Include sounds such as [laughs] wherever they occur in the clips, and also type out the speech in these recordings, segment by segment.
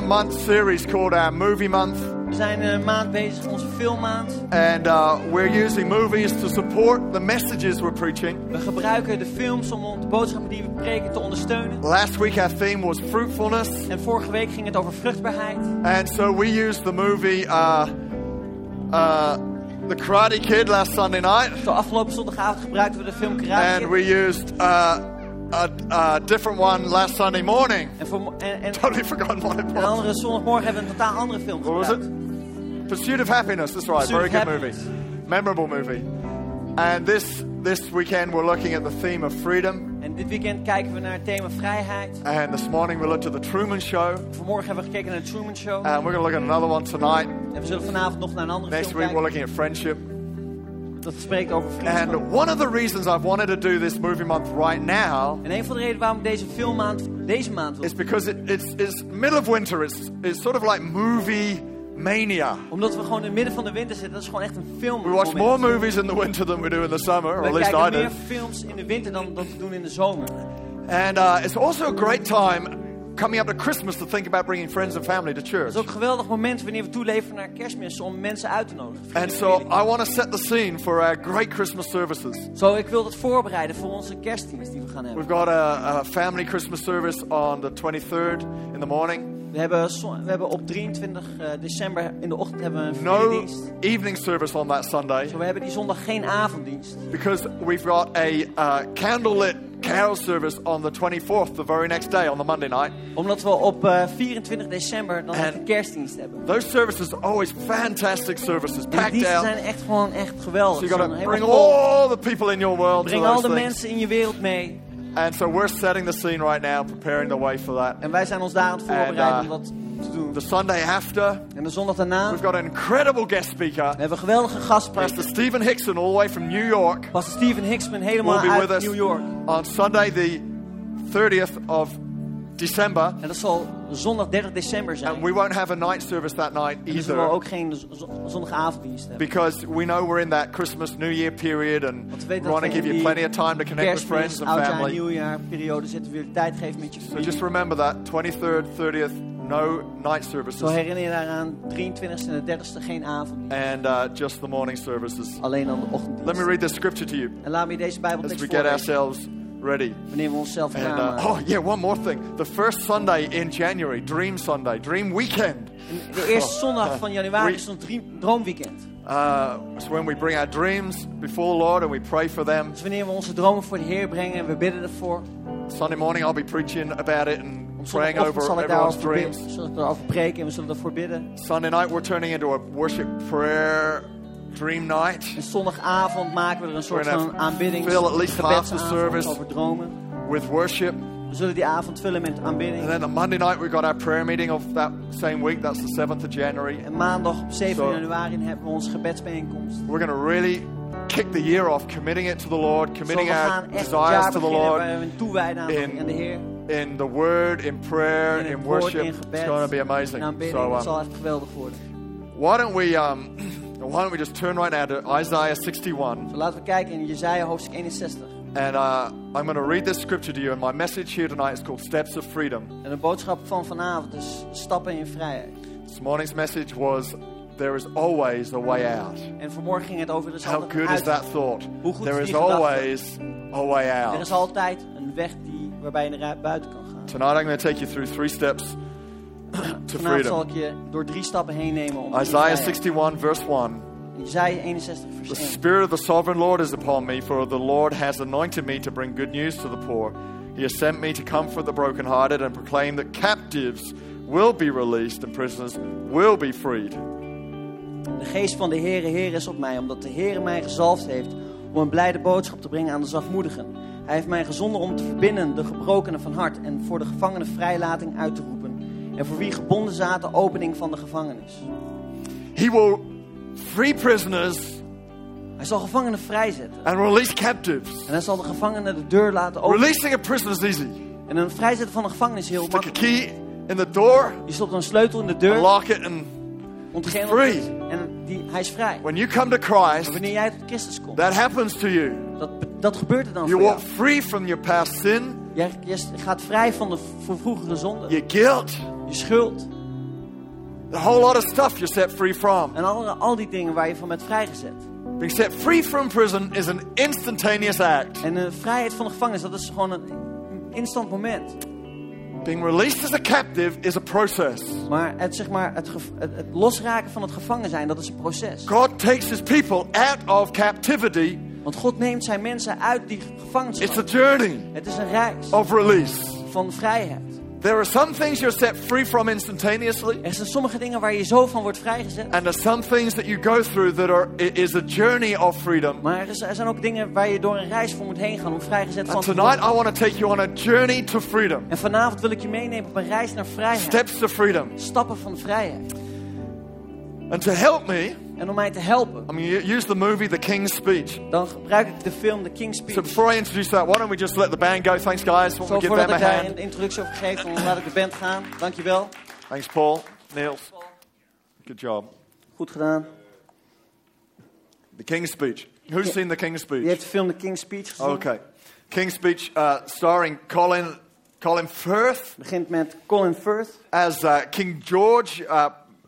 a month series called our Movie Month. We zijn een maand bezig, onze filmmaand. And uh, we're using movies to support the messages we're preaching. We gebruiken de films om de boodschappen die we preken te ondersteunen. Last week our theme was fruitfulness. En vorige week ging het over vruchtbaarheid. And so we used the movie uh, uh, The Karate Kid last Sunday night. Zo afgelopen zondagavond gebruikten we de film Karate And Kid. we used uh, a, a different one last Sunday morning. En, voor, en, en, Totally forgotten what it en was. andere zondagmorgen hebben we een totaal andere film What was it? Pursuit of Happiness. That's right. Pursuit Very good Happiness. movie. Memorable movie. And this this weekend we're looking at the theme of freedom. En dit weekend kijken we naar het thema vrijheid. And this morning we looked at the Truman Show. Vanmorgen hebben we gekeken naar de Truman Show. And we're going to look at another one tonight. en we zullen vanavond nog naar een andere Next film week we're looking at friendship. Dat spreekt over vriendschap. And one of the reasons I've wanted to do this movie month right now En een van de redenen waarom ik deze filmmaand deze maand wil is because it, it's, it's middle of winter. It's, it's sort of like movie mania. Omdat we gewoon in het midden van de winter zitten. Dat is gewoon echt een film. We watch more movies in the winter than we do in the summer, or at least I do. kijken do. meer films in de winter dan dat we doen in de zomer. And uh, it's also a great time coming up to Christmas to think about bringing friends and family to Het church. is ook een geweldig moment wanneer we toeleven naar kerstmis om mensen uit te nodigen. And so. I want to set the scene for our great Christmas services. Zo, ik wil dat voorbereiden voor onze kerstdienst die we gaan hebben. We've got a, a family Christmas service on the 23rd in the morning. We hebben, we hebben op 23 eh, december in de ochtend hebben we een No evening service on that Sunday Zo, we hebben die zondag geen avonddienst. because we've got a uh, candlelit carol service on the 24th, the very next day on the Monday night. Omdat we op eh, 24 december dan een kerstdienst hebben. Those services are always fantastic services, packed diensten out. zijn echt gewoon echt geweldig. So you got to bring all the people in your world to Breng al de mensen in je wereld mee. And so we're setting the scene right now, preparing the way for that. En wij zijn ons daar aan het voorbereiden En, uh, om dat te doen. The Sunday after, En de zondag daarna, we've got an incredible guest speaker, we hebben een geweldige Pastor. Stephen Hickson, all the way from New York, Pastor Stephen Hicksman helemaal with uit us New York. on Sunday, the 30th of December. En dat zal zondag 30 december zijn. And we won't have a night service that night En dan we either ook geen zondagavonddienst hebben. because we know we're in that Christmas New Year period and Want we we weten dat want to give you plenty of time to connect with friends and family. nieuwjaar periode zitten we weer tijd geven met je So familie. just remember that 23rd, 30th, no night services. Zo herinner je daaraan, 23e en de 30e geen avonddienst. and uh, just the morning services. Alleen dan de Let me ochtenddienst. read this scripture to you En laat me deze as Bijbeltekst we get voorlezen. ourselves ready. Wanneer we onszelf klaarmaken. uh, oh yeah, one more thing. The first Sunday in January, Dream Sunday, Dream Weekend. En de eerste [laughs] zondag van januari We- is een drie- droomweekend. Uh, it's when we bring our dreams before the Lord and we pray for them. Dus wanneer we onze dromen voor de Heer brengen en we bidden ervoor. Sunday morning, I'll be preaching about it and praying over zal ik everyone's dreams. bidden. Zal erover preken en we zullen ervoor bidden. Sunday night, we're turning into a worship prayer dream night En zondagavond maken we er een soort van aanbidding. fill at least half the service. over dromen. with worship. We zullen die avond vullen met aanbidding. And then on Monday night, we've got our prayer meeting of that same week. That's the 7th of January. En maandag op 7 Zo. januari hebben we onze gebedsbijeenkomst. We're going to really kick the year off, committing it to the Lord, we committing our gaan echt het desires to the Lord waar we een toewijden aan, in- aan de Heer. in the Word, in prayer, In in, worship. in It's gebed, going to be in amazing. So, um, zal echt geweldig worden. why don't we um, why don't we just turn right now to Isaiah 61? Zo, laten we kijken in Jezaja hoofdstuk 61. And uh, I'm going to read this scripture to you. And my message here tonight is called Steps of Freedom. En de boodschap van vanavond is stappen in vrijheid. This morning's message was There is always a way out. En vanmorgen ging het over er is How good is that thought? Hoe goed There is is always a way out. Er is altijd een weg die, waarbij je naar buiten kan gaan. Tonight I'm going to take you through three steps [clears throat] Vanavond zal freedom. ik je door drie stappen heen nemen. Om Isaiah vrijheid. 61, verse 1. Jezaja 61 The vers 1. Spirit of the Sovereign Lord is upon me, for the Lord has anointed me to bring good news to the poor. He has sent me to comfort the brokenhearted and proclaim that captives will be released and prisoners will be freed. De geest van de Heere Heer is op mij, omdat de Heere mij gezalfd heeft om een blijde boodschap te brengen aan de zachtmoedigen. Hij heeft mij gezonden om te verbinden de gebrokenen van hart en voor de gevangenen vrijlating uit te roepen. En voor wie gebonden zaten, opening van de gevangenis. He will free prisoners Hij zal gevangenen vrijzetten. and release captives. En hij zal de gevangenen de deur laten openen. Releasing a prisoner is easy. En een vrijzetten van een gevangenis is heel Stick a makkelijk. key in the door, Je stopt een sleutel in de deur, lock it, and free. en die, hij is vrij. when you come to Christ, wanneer jij tot Christus komt, that happens to you. dat, dat gebeurt er dan You voor jou. walk free from your past sin, Jij je gaat vrij van de vroegere zonde, your guilt, je schuld, A whole lot of stuff you're set free from. En andere, al die dingen waar je van bent vrijgezet. Being set free from prison is an instantaneous act. En de vrijheid van de gevangenis, dat is gewoon een instant moment. Being released as a captive is a process. Maar het, zeg maar, het, het, het losraken van het gevangen zijn, dat is een proces. God takes his people out of captivity. Want God neemt zijn mensen uit die It's a gevangenschap. journey Het is een reis of release. van vrijheid. There are some things you're set free from instantaneously, Er zijn sommige dingen waar je zo van wordt vrijgezet. and there's some things that you go through that are is a journey of freedom. Maar er, zijn ook dingen waar je door een reis voor moet heen gaan om vrijgezet van And te tonight worden. I want to take you on a journey to freedom. En vanavond wil ik je meenemen op een reis naar vrijheid. Steps to freedom. Stappen van vrijheid. And to help me, En om mij te helpen, going to use the movie The King's Speech. dan gebruik ik de film The King's Speech. So before I introduce that, why don't we just let the band go? Thanks, guys. Why don't Zo we give voordat them ik a daar een hand? introductie over geef, dan laat ik de band gaan. Dankjewel. Thanks, Paul. Niels. Good job. Goed gedaan. The King's Speech. Who's seen The King's Speech? heeft de film The King's Speech gezien? Okay. King's Speech, uh, starring Colin Colin Firth begint met Colin Firth as uh, King George uh,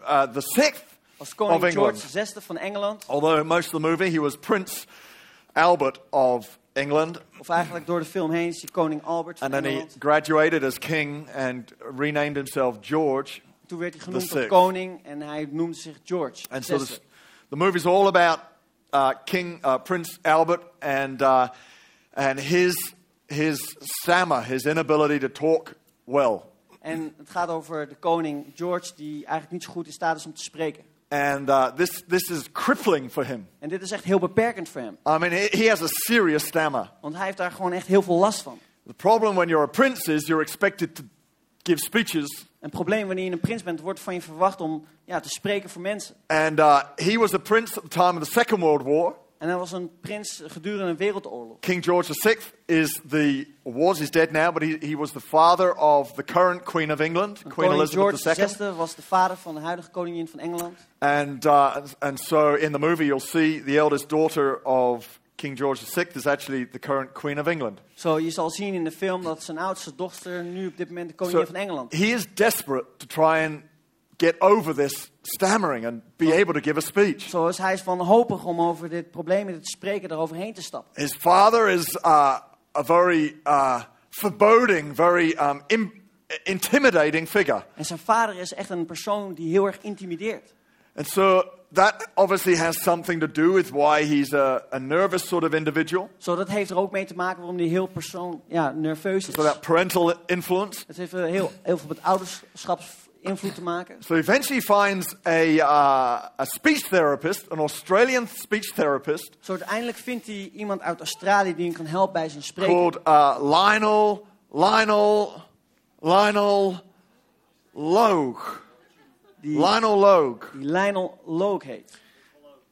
uh, the Sixth als of koning England. George VI van Engeland. Although in most of the movie he was Prince Albert of England, Of eigenlijk door de film heen is hij koning Albert van and then he Engeland. graduated as king and renamed himself George. Toen werd hij genoemd tot koning en hij noemde zich George. And so this, the movie's all about uh, King uh, Prince Albert and uh, and his his stammer, his inability to talk well. En het gaat over de koning George die eigenlijk niet zo goed in staat is om te spreken. And uh, this this is crippling for him. En dit is echt heel beperkend voor hem. I mean, he, he has a serious stammer. Want hij heeft daar gewoon echt heel veel last van. The problem when you're a prince is you're expected to give speeches, Een probleem wanneer je een prins bent, wordt van je verwacht om ja, te spreken voor mensen. and uh, he was a prince at the time of the Second World War. En hij was een prins gedurende een wereldoorlog. King George VI is the was he's dead now, but he, he was the father of the current Queen of England, Queen Koning Elizabeth George II. VI was de vader van de huidige koningin van Engeland. And uh, and so in the movie you'll see the eldest daughter of King George VI is actually the current Queen of England. Zo, je zal zien in de film dat zijn oudste dochter nu op dit moment de koningin So van Engeland is. he is desperate to try and get over this stammering and be able to give a speech. Zoals hij is wanhopig om over dit probleem met het spreken eroverheen te stappen. His father is uh, a very uh, foreboding, very um, im- intimidating figure. En zijn vader is echt een persoon die heel erg intimideert. And so that obviously has something to do with why he's a, a nervous sort of individual. Zo, dat heeft er ook mee te maken waarom hij heel persoon, ja, nerveus is. So that parental influence. Het heeft eh, heel, heel veel met ouderschapsinvloed te maken. So he eventually finds a, uh, a speech therapist, an Australian speech therapist Zo, uiteindelijk vindt hij iemand uit Australië die hem kan helpen bij zijn spreken. called uh, Lionel, Lionel, Lionel Logue. Die, Lionel Logue. die Lionel Logue heet.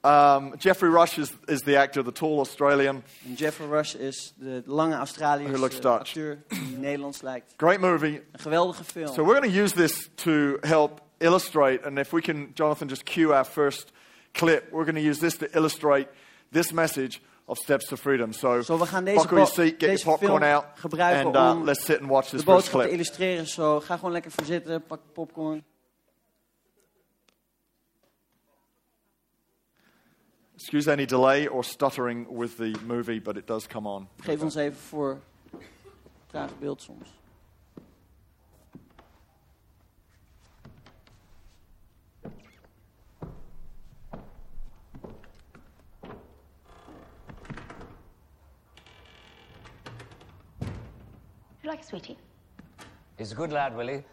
Um, Jeffrey Rush is, is the actor, the tall Australian. En Jeffrey Rush is de lange Who Australische looks eh, Dutch. acteur die Nederlands lijkt. Great movie. Een geweldige film. So we're going to use this to help illustrate, and if we can, Jonathan, just cue our first clip. We're going to use this to illustrate this message of Steps to Freedom. So, Zo, we gaan deze, buckle your seat, get your popcorn out, gebruiken and uh, let's sit and watch de this first boodschap te clip. illustreren. Zo, ga gewoon lekker voor zitten, pak popcorn. Excuse any delay or stuttering with the movie, but it does come on. Geef ons even voor traag beeld soms. You like a sweetie? He's a good lad, Willie.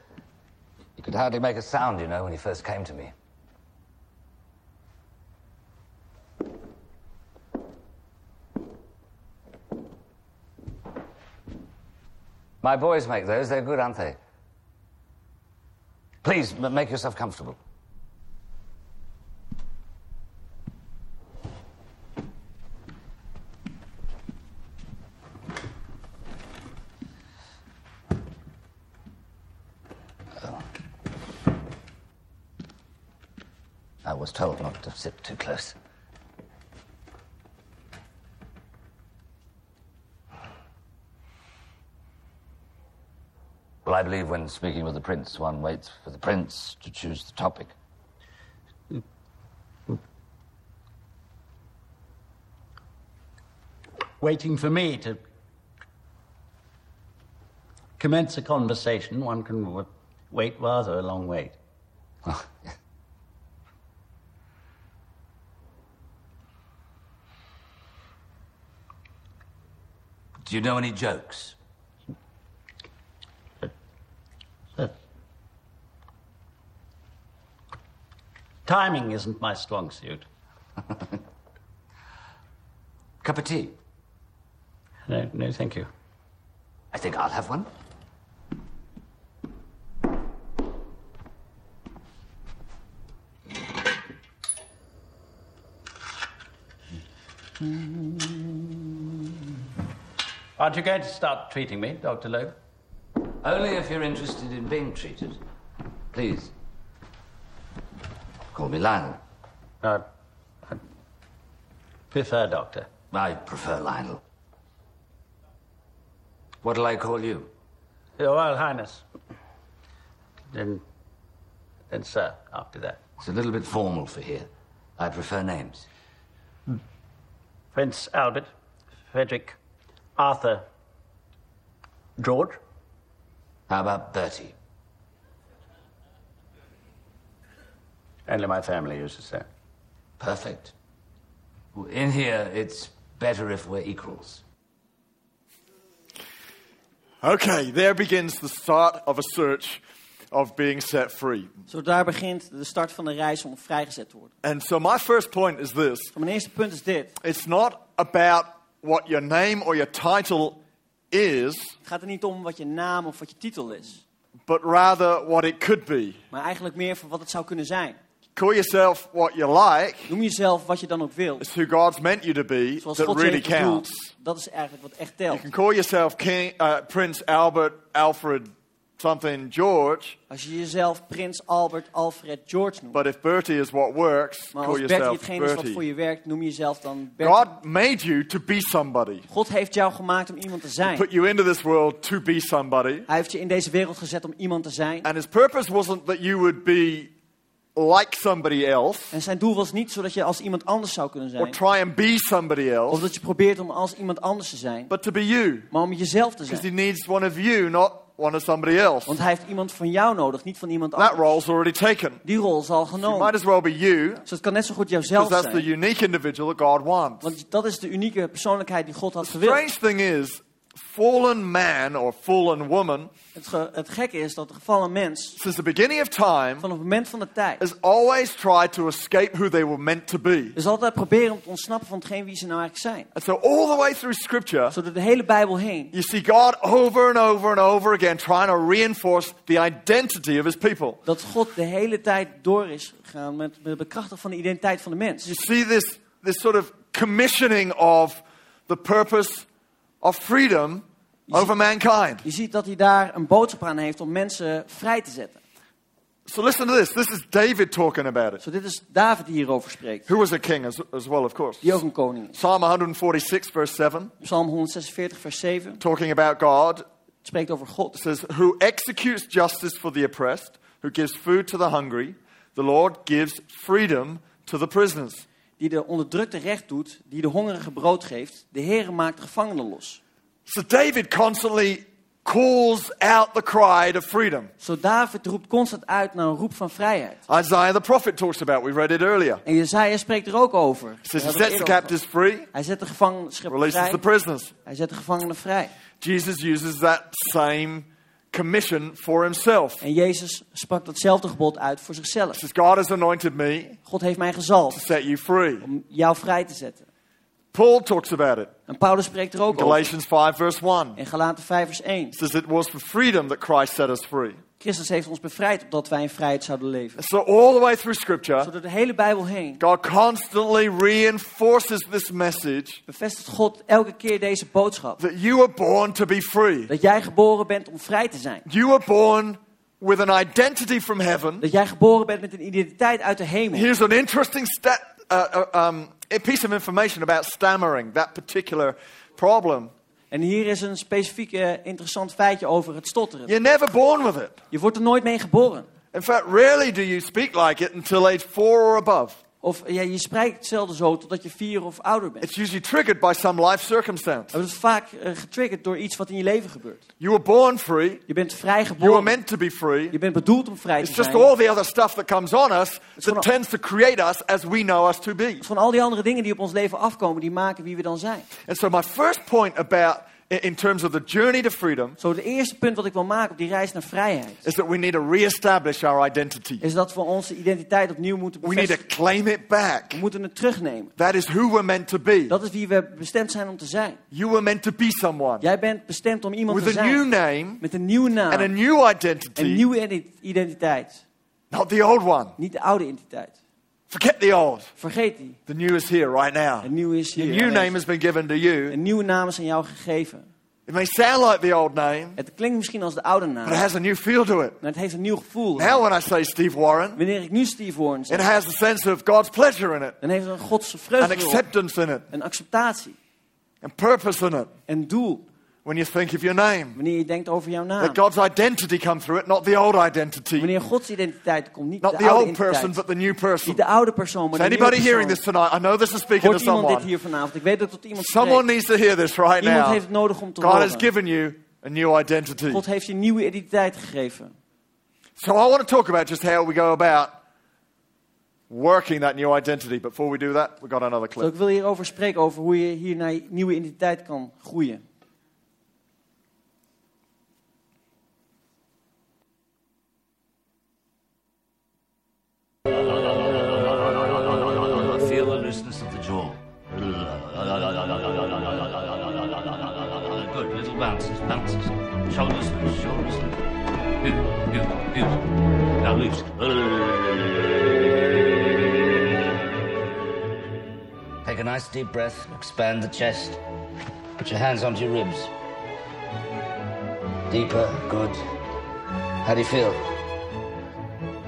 He could hardly make a sound, you know, when he first came to me. My boys make those. They're good, aren't they? Please, make yourself comfortable. believe when speaking with the prince, one waits for the prince to choose the topic. Waiting for me to commence a conversation, one can wait rather a long wait. [laughs] Do you know any jokes? Timing isn't my strong suit. [laughs] Cup of tea? No, no, thank you. I think I'll have one. Aren't you going to start treating me, Dr. Loeb? Only if you're interested in being treated. Please. Call me Lionel. Uh, I prefer doctor. I prefer Lionel. What'll I call you? Your Royal Highness. Then, then sir, after that. It's a little bit formal for here. I prefer names. Prince Albert, Frederick, Arthur, George. How about Bertie? Only my family uses that. Perfect. In here, it's better if we're equals. Okay, there begins the start of a search of being set free. Zo daar begint de start van de reis om vrijgezet te worden. And so, my first point is this Zo, Mijn eerste punt is dit. it's not about what your name or your title is, Het gaat er niet om wat je naam of wat je titel is. but rather what it could be. Maar eigenlijk meer voor wat het zou kunnen zijn. Call yourself what you like, Noem jezelf wat je dan ook wil. it's who God's meant you to be Zoals that God really counts. Dat is eigenlijk wat echt You telt. can call yourself King, uh, Prince Albert Alfred something George, Als je jezelf Prins Albert Alfred George noemt. but if Bertie is what works, Maar call als Bertie yourself hetgeen is wat voor Bertie. je werkt, noem je jezelf dan Bertie. God made you to be somebody. God heeft jou gemaakt om iemand te zijn. Put you into this world to be somebody. Hij heeft je in deze wereld gezet om iemand te zijn. And his purpose wasn't that you would be like somebody else En zijn doel was niet zodat je als iemand anders zou kunnen or zijn. try and be somebody Of else, dat je probeert om als iemand anders te zijn. but to be you. Maar om jezelf te Because he zijn. needs one of you, not one of somebody else. Want hij heeft iemand van jou nodig, niet van iemand That anders. role's already taken. Die rol is al You might genomen. as well be you, Dus het kan net zo goed because jouzelf that's the zijn. unique individual that God wants. Want dat is de unieke persoonlijkheid die God had The gewild. strange thing is, fallen man or fallen woman, Het, ge- het gekke is dat de gevallen mens since the beginning of time, van het moment van de tijd has always tried to escape who they were meant to be. dus altijd proberen om te ontsnappen van hetgeen wie ze nou eigenlijk zijn. And so, all the way through Scripture, Zo door de hele Bijbel heen you see God over and over and over again trying to reinforce the identity of his people. dat God de hele tijd door is gegaan met met het bekrachtigen van de identiteit van de mens. You see this, this sort of commissioning of the purpose of freedom over mankind. Je ziet dat hij daar een boodschap aan heeft om mensen vrij te zetten. So, listen to this. This is David talking about it, Zo dit is David die hierover spreekt. who was a king as, as well, of course. Die ook een koning is. Psalm 146, verse 7, Psalm 146 vers 7 talking about God, spreekt over God. says, Who executes justice for the oppressed, who gives food to the hungry. The Lord gives freedom to the prisoners. Die de onderdrukte recht doet, die de hongerige brood geeft. De Heere maakt de gevangenen los. So David constantly calls out the cry to freedom. Zo David roept constant uit naar een roep van vrijheid. Isaiah the prophet talks about, we read it earlier. En Jezaja spreekt er ook over. He says sets the captives free, Hij zet de gevangenen releases vrij. the prisoners. Hij zet de gevangenen vrij. Jesus uses that same commission for himself. En Jezus sprak datzelfde gebod uit voor zichzelf. says, God has anointed me God heeft mij to gezalfd set you free. om jou vrij te zetten. Paul talks about it. En Paulus spreekt er ook over. Galatians 5, verse 1. In Galaten 5 vers 1. It says, It was for freedom that Christ set us free. Christus heeft ons bevrijd opdat wij in vrijheid zouden leven. So, all the way through Scripture, door de hele Bijbel heen God constantly reinforces this message bevestigt God elke keer deze boodschap. that you were born to be free. Dat jij geboren bent om vrij te zijn. You were born with an identity from heaven. Dat jij geboren bent met een identiteit uit de hemel. Here's an interesting uh, uh, um, a piece of information about stammering, that particular problem. En hier is een specifiek eh, interessant feitje over het stotteren. You're never born with it. Je wordt er nooit mee geboren. In fact, rarely do you speak like it until age four or above. Of ja, je spreekt zelden zo totdat je vier of ouder bent. It's usually triggered by some life circumstance. Dat is vaak eh, getriggerd door iets wat in je leven gebeurt. You were born free. Je bent vrij You were geboren. meant to be free. Je bent bedoeld om vrij te It's just zijn. all the other stuff that comes on us that tends to create us as we know us to be. Het is van al die andere dingen die op ons leven afkomen, die maken wie we dan zijn. And so my first point about in- terms of the journey to freedom Zo, het eerste punt wat ik wil maken op die reis naar vrijheid, is that we need to reestablish our identity. is dat we onze identiteit opnieuw moeten We need to bevestigen. claim it back. We moeten het terugnemen. That is who we're meant to be. Dat is wie we bestemd zijn om te zijn. You were meant to be someone Jij bent bestemd om iemand te with a new zijn. name Met een nieuwe naam. and a new Een identity, nieuwe ide- identiteit. not the old one. Niet de oude identiteit. Forget the old. Vergeet die. The new is here right now. Een nieuwe is hier. new aanwezig. name has been given to you. Een nieuwe naam is aan jou gegeven. It may sound like the old name, Het klinkt misschien als de oude naam. but it has a new feel to it. Maar het heeft een nieuw gevoel. Now, when I say Steve Warren, Wanneer ik nu Steve Warren it zeg, has a sense of God's pleasure in it, dan heeft het een Godse vreugde erop. acceptance in it, Een acceptatie. and purpose in it. Een doel. When you think of your name, Wanneer je denkt over jouw naam. that God's identity comes through it, not the old identity, Wanneer Gods identiteit komt. Niet not de the oude old person, but the new person. Niet de oude persoon, maar de nieuwe anybody hearing persoon. this tonight? I know this is speaking to Hoort iemand dit someone. hier vanavond? Ik weet dat tot iemand Someone spreekt. needs to hear this right Iemand now. heeft het nodig om te God has horen. given you a new identity. God heeft je nieuwe identiteit gegeven. So I want to talk about just how we go about working that new identity. Before we do that, we've got another clip. ik wil hierover spreken, over hoe je hier naar je nieuwe identiteit kan groeien. Nice deep breath, expand the chest. Put your hands onto your ribs. Deeper, good. How do you feel?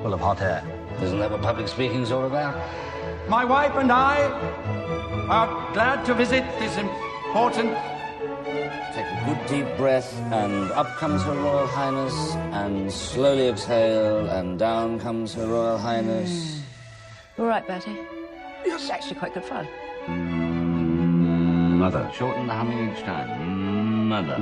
Full of hot air. Isn't that what public speaking's all about? My wife and I are glad to visit this important. Take a good deep breath, and up comes Her Royal Highness, and slowly exhale, and down comes Her Royal Highness. [sighs] All right, Bertie. It's actually quite good fun. Mother. Shorten the humming each time. Mother.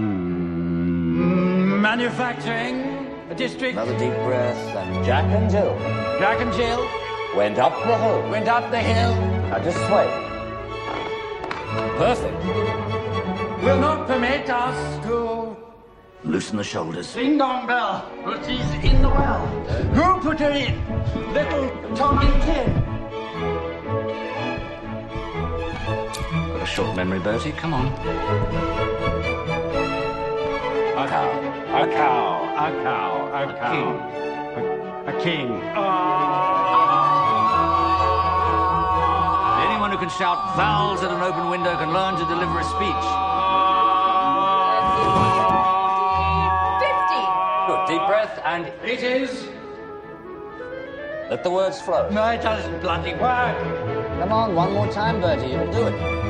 Manufacturing district. Another deep breath, and Jack and Jill Jack and Jill went up the hill. went up the hill. Now just sway. Perfect. Will not permit us to. Loosen the shoulders. Ding dong bell, but she's in the well. Who put her in? Little Tommy Tin. Got a short memory, Bertie. Come on. A cow. A cow. A cow. A, cow. king. A, a king. Anyone who can shout vowels at an open window can learn to deliver a speech. Fifty. Good. Deep breath, and It is. let the words flow. No, it doesn't bloody work. Come on, one more time, Bertie. You can do it.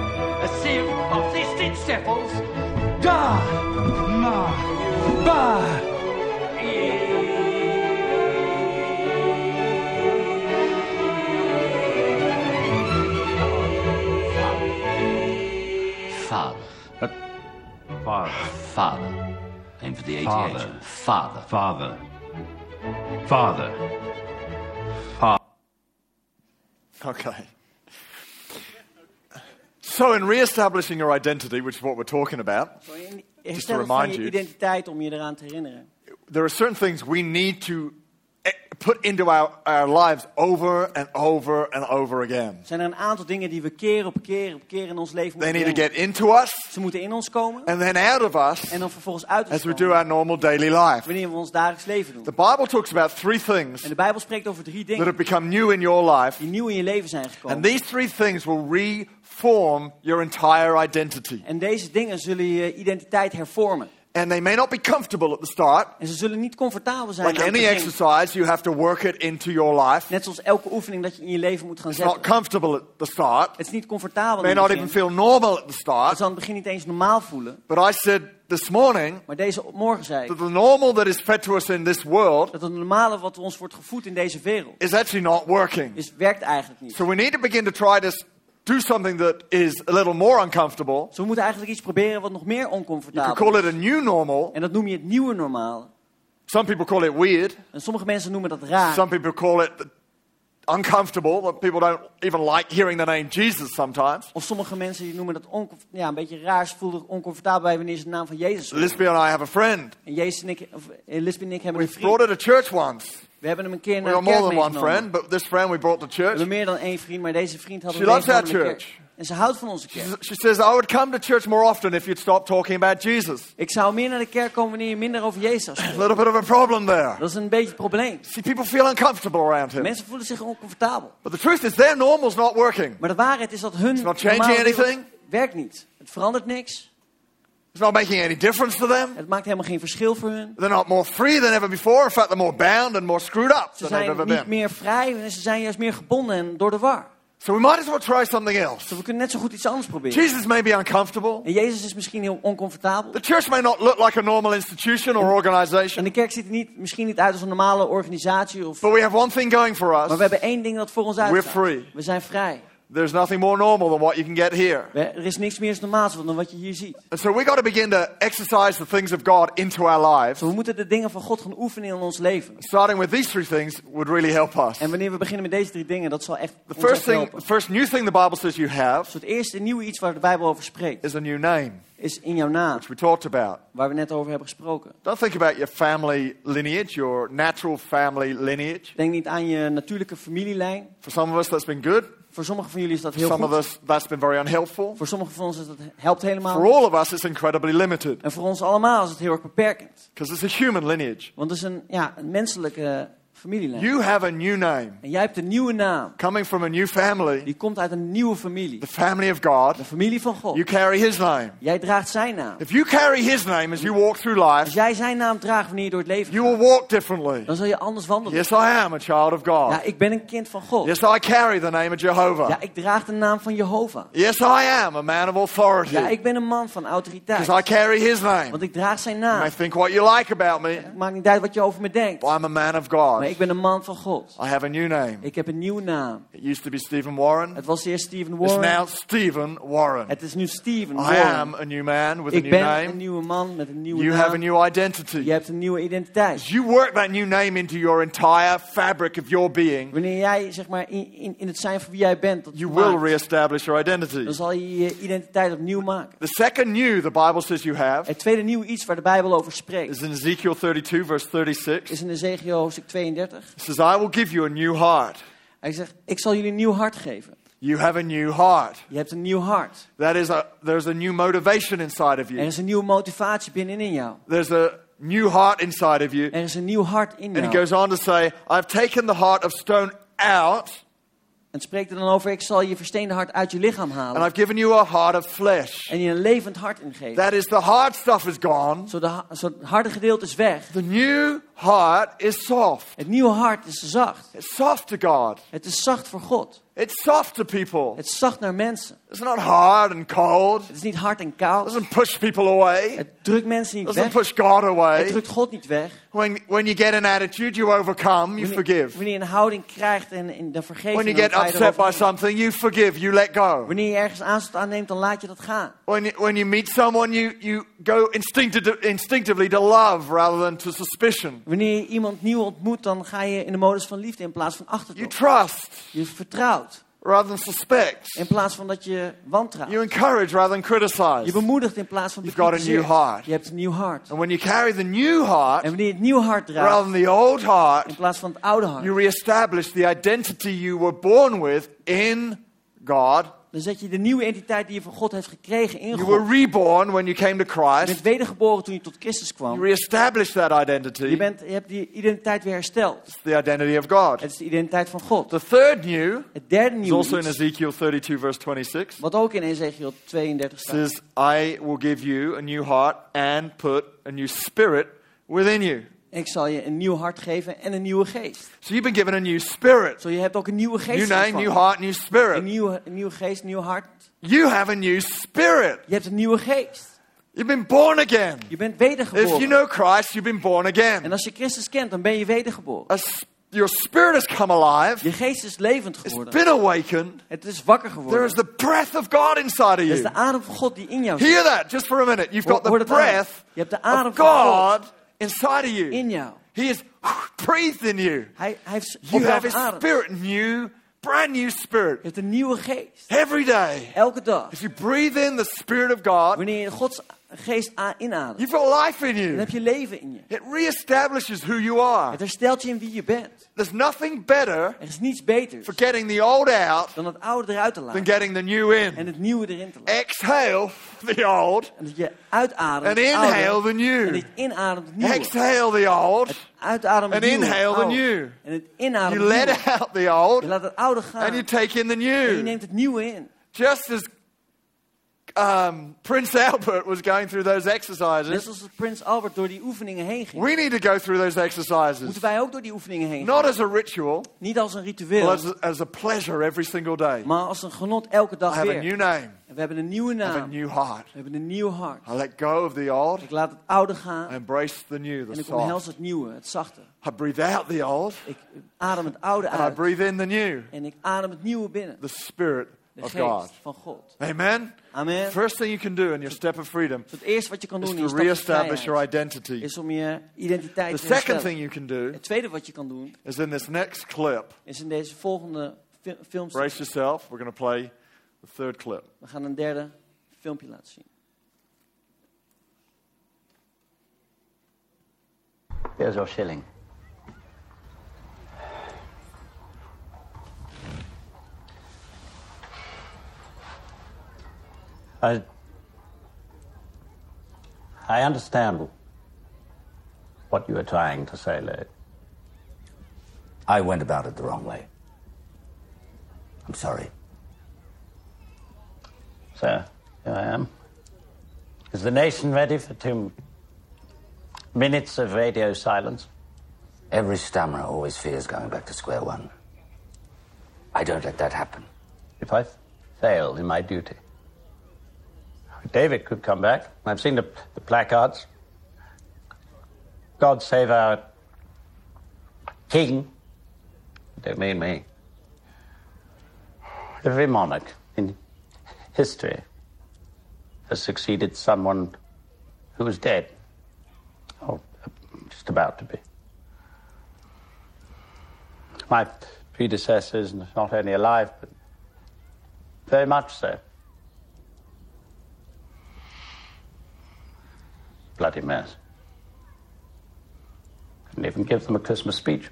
A sieve of cystic cephals. Da. Ma. Ba. Father. Father. Father. Aim for the 88. Father. Father. Father. Father. Okay. So, in re-establishing your identity, which is what we're talking about, in- to remind je you. identiteit om je eraan te herinneren. there are certain things we need to eh, put into our, our lives over and over and over again. Zijn er een aantal dingen die we keer op keer op keer in ons leven They moeten need to get into us Ze moeten in ons komen and then out of us en dan vervolgens uit ons as we do our normal daily life. Wanneer we ons dagelijks leven doen. The Bible talks about three things En de Bijbel spreekt over drie that have become new in your life, die nieuw in je leven zijn gekomen. and these three things will reform your entire identity. En deze dingen zullen je identiteit hervormen. And they may not be comfortable at the start. En ze zullen niet comfortabel zijn Like aan het any begin. exercise, you have to work it into your life. Net zoals elke oefening dat je in je leven moet gaan It's not zetten. comfortable at the start. Het is niet comfortabel May not het even begin. feel normal at the Het start. zal in het begin niet eens normaal voelen. But I said this morning Maar deze morgen zei ik that the normal that is fed to us in this world dat het normale wat ons wordt gevoed in deze wereld is actually not working. is, werkt eigenlijk niet. So we need to begin to try to s- do something that is a little more uncomfortable. Dus we moeten eigenlijk iets proberen wat nog meer You could oncomfortabel call is. it a new normal. En dat noem je het nieuwe normale. Some people call it weird. En sommige mensen noemen dat raar. Some people call it uncomfortable. People don't even like hearing the name Jesus sometimes. Of sommige mensen die noemen dat ja, een beetje raar. Ze voelen oncomfortabel bij wanneer ze de naam van Jezus. Lisby and I have a friend. En Jezus en ik, of eh, Lisbeth en ik hebben een We've vriend. brought her to church once. We hebben hem een keer naar de kerk more than one meegenomen. friend, but this friend we brought to We church. hebben meer dan één vriend, maar deze vriend had She een meegenomen. En ze houdt van onze kerk. She says, I would come to church more often if you'd stop talking about Jesus. Ik zou meer naar de kerk komen wanneer je minder over Jezus [clears throat] A little bit of a problem there. Dat is een beetje het probleem. See, people feel uncomfortable around him. Mensen voelen zich oncomfortabel. But the truth is, their normal's not working. Maar de waarheid is dat hun not changing anything. werkt niet. Het verandert niks. It's not making any difference to them. Het maakt helemaal geen verschil voor hun. They're not more free than ever before. In fact, they're more bound and more screwed up Ze than they've zijn ever niet been. meer vrij en ze zijn juist meer gebonden en door de war. So we might as well try something else. Dus we kunnen net zo goed iets anders proberen. Jesus may be uncomfortable. En Jezus is misschien heel oncomfortabel. The church may not look like a normal institution or En organization. de kerk ziet er niet, misschien niet uit als een normale organisatie. Of, But we have one thing going for maar we us. hebben één ding dat voor ons We're uitstaat. free. We zijn vrij. There's nothing more normal than what you can get here. Er is niks meer normaals dan wat je hier ziet. And so we got to begin to exercise the things of God into our lives. Dus we moeten de dingen van God gaan oefenen in ons leven. Starting with these three things would really help us. En wanneer we beginnen met deze drie dingen, dat zal echt The ons first thing, helpen. the first new thing the Bible says you have Dus het eerste nieuwe iets waar de Bijbel over spreekt, is a new name, is in jouw naam, which we talked about. waar we net over hebben gesproken. Don't think about your family lineage, your natural family lineage. Denk niet aan je natuurlijke familielijn. For some of us, that's been good. Voor sommigen van jullie is dat heel some of us, that's been very unhelpful. Voor sommigen van ons is dat, helpt helemaal. For all of us, it's incredibly limited En voor ons allemaal is het heel erg beperkend. because it's a human lineage. Want het is een, ja, een menselijke familielijn. You have a new name En jij hebt een nieuwe naam. coming from a new family, Die komt uit een nieuwe familie. the family of God. De familie van God. You carry his name. Jij draagt zijn naam. If you carry his name as you walk through Als life, jij zijn naam draagt wanneer je door het leven you gaat, will walk differently. dan zal je anders wandelen. Yes, I am a child of Ja, God. ik ben een kind van God. Yes, I carry the name of Jehovah. Ja, ik draag de naam van Jehovah. Yes, I am a man of authority Ja, ik ben een man van autoriteit. because I carry his name. Want ik draag zijn You may naam. think what you like about me, Het maakt niet uit wat je over me denkt. but I'm a man of Maar ik ben een man van God. I have a new name. Ik heb een nieuwe naam. It used to be Stephen Warren. Het was eerst Stephen It's Warren. now Stephen Warren. Het is nu Steven I Warren. am a new man with a Ik new ben een name. nieuwe man met een nieuwe You have a naam. new identity. Je hebt een nieuwe identiteit. As you work that new name into your entire fabric of your being, Wanneer jij zeg maar in, in, in het zijn van wie jij bent, dat you maakt, will reestablish your identity. dan zal je je identiteit opnieuw maken. The second new the Bible says you have Het tweede nieuwe iets waar de Bijbel over spreekt, is in Ezekiel 32, verse 36. is in Ezekiel hoofdstuk 32. It says, I will give you a new heart. Hij zegt, ik zal jullie een nieuw hart geven. You have a new heart. Je hebt een nieuw hart. That is a, there's a new motivation inside of Er you. is een nieuwe motivatie binnenin jou. There's a new heart inside of you. Er is een nieuw hart in And he goes on to say, I've taken the heart of stone out En het spreekt er dan over, ik zal je versteende hart uit je lichaam and halen. I've given you a heart of flesh. En je een levend hart ingeven. That is, the hard stuff is gone. Zo, de, zo het harde gedeelte is weg. The new heart is soft. Het nieuwe hart is zacht. It's soft to God. Het is zacht voor God. It's soft to people. Het is zacht naar mensen. It's not hard and cold. Het is niet hard en It koud. doesn't push people away. Het drukt mensen niet It doesn't weg. push God Het away. drukt God niet weg. When, when you get an attitude, you overcome, you Wanneer, forgive. wanneer je een houding krijgt en, en dan vergeef When je, you dan get upset by something, you forgive, you let go. Wanneer je ergens aanstoot aanneemt, dan laat je dat gaan. When you, when you meet someone, you, you go instinctive, instinctively to love rather than to suspicion. Wanneer je iemand nieuw ontmoet, dan ga je in de modus van liefde in plaats van You achterdocht. trust Je vertrouwt rather than suspect. in plaats van dat je wantrouwt. You encourage rather than Je criticize. bemoedigt in plaats van You've got a new heart. Je hebt een nieuw hart. And when you carry the new heart En wanneer je het nieuwe hart rather than the old heart, in plaats van het oude hart, you reestablish the identity you were born with in God. Dan zet je de nieuwe identiteit die je van God heeft gekregen in You God. were reborn when you came to Je bent Christ. wedergeboren toen je tot Christus You kwam. reestablish that Je, identity. bent, je hebt die identiteit weer hersteld. It's the identity of God. Het is de identiteit van God. The third new Het derde is nieuwe also in Ezekiel 32, verse 26. wat ook in Ezekiel 32 staat. says, I will give you a new heart and put a new spirit within you. Ik zal je een nieuw hart geven en een nieuwe geest. So you've been given a new spirit. Zo, je hebt ook een nieuwe geest New name, ontvangen. new heart, new Een spirit. nieuwe, een nieuwe geest, een nieuw hart. You have a new spirit. Je hebt een nieuwe geest. You've been born again. Je bent If wedergeboren. you know Christ, you've been born En again. als je Christus kent, dan ben je wedergeboren. Your spirit has come alive. Je geest is levend It's geworden. been awakened. Het is wakker There geworden. is the breath of God inside of Het is you. de adem van God die in jou zit. Hear that just for a minute. You've got the breath Je hebt de adem of van God inside of you. in jou. He is breathed in you. Hij, hij heeft You have His spirit, new, brand new spirit. Je hebt een nieuwe geest. Every day. Elke dag. If you breathe in the spirit of God, Wanneer je Gods geest inademt, you've got life in dan you. heb je leven in je. It reestablishes who you are. Het herstelt je in wie je bent. There's nothing better Er is niets beters for getting the old out dan het oude eruit te than laten getting the new in. en het nieuwe erin te laten. Exhale the old En dat je uitademt and inhale oude the new. en het inademt het nieuwe. Exhale the old Uitademt het and nieuwe. inhale the oude. new. En het inademt You let out the old Je laat het oude gaan and you take in the en je new. neemt het nieuwe in. Just as um, Prince Albert was going through those Net exercises, zoals Prins Albert door die oefeningen heen ging. we need to go through those exercises. Moeten wij ook door die oefeningen heen Not gaan. as a ritual, Niet als een but ritueel, as a, as a pleasure every single day. maar als een genot elke I dag have a weer. new name, En we hebben een nieuwe I have a naam. new heart. We hebben een nieuw hart. I let go of the old, Ik laat het oude gaan I embrace the new, en the ik omhels het nieuwe, het zachte. I breathe out the old Ik adem het oude and I breathe in the new, en ik adem het nieuwe binnen. the Spirit De of God. van God. Amen? Amen. First thing you can do in your step of freedom Dus het eerste wat je kan is doen in to je stap van reestablish your identity. is om je identiteit The te second thing you can do Het tweede wat je kan doen is in this next clip. is in deze volgende fi- films. Brace yourself. We're going to play the third clip. We gaan een derde filmpje laten zien. Here's your shilling. I, I understand what you were trying to say, Lade. I went about it the wrong way. I'm sorry. So, here I am. Is the nation ready for two minutes of radio silence? Every stammerer always fears going back to square one. I don't let that happen. If I fail in my duty, David could come back. I've seen the, the placards. God save our king. Don't mean me. Every monarch in history has succeeded someone who was dead. Or just about to be. My predecessor is not only alive, but very much so. Bloody mess. Couldn't even give them a Christmas speech.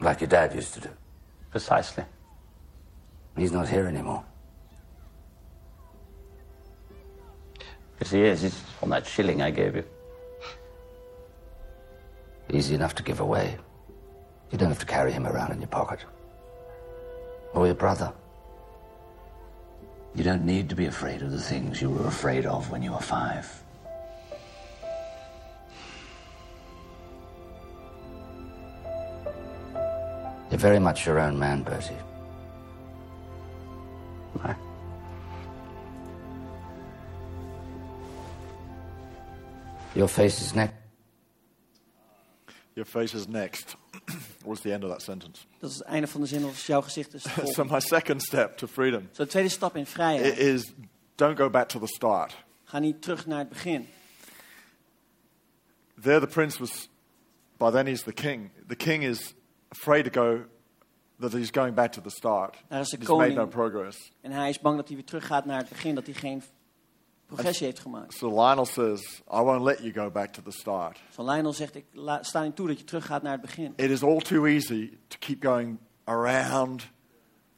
Like your dad used to do. Precisely. He's not here anymore. Yes, he is. He's on that shilling I gave you. Easy enough to give away. You don't have to carry him around in your pocket. Or your brother. You don't need to be afraid of the things you were afraid of when you were five. You're very much your own man, Bertie. Aye. Your face is next. Your face is next. [clears throat] was the end of that sentence. Dat is het einde van de zin als jouw gezicht is [laughs] so my second step to freedom Zo, de tweede stap in i- vrijheid. is don't go back to the start. Ga niet terug naar het begin. There the prince was, by then he's the king. The king is afraid to go, that he's going back to the start. Daar is de He's made no koning. progress. En hij is bang dat hij weer teruggaat naar het begin, dat hij geen progressie heeft gemaakt. So Lionel says, I won't let you go back to the start. Van Lionel zegt, ik la- sta niet toe dat je teruggaat naar het begin. It is all too easy to keep going around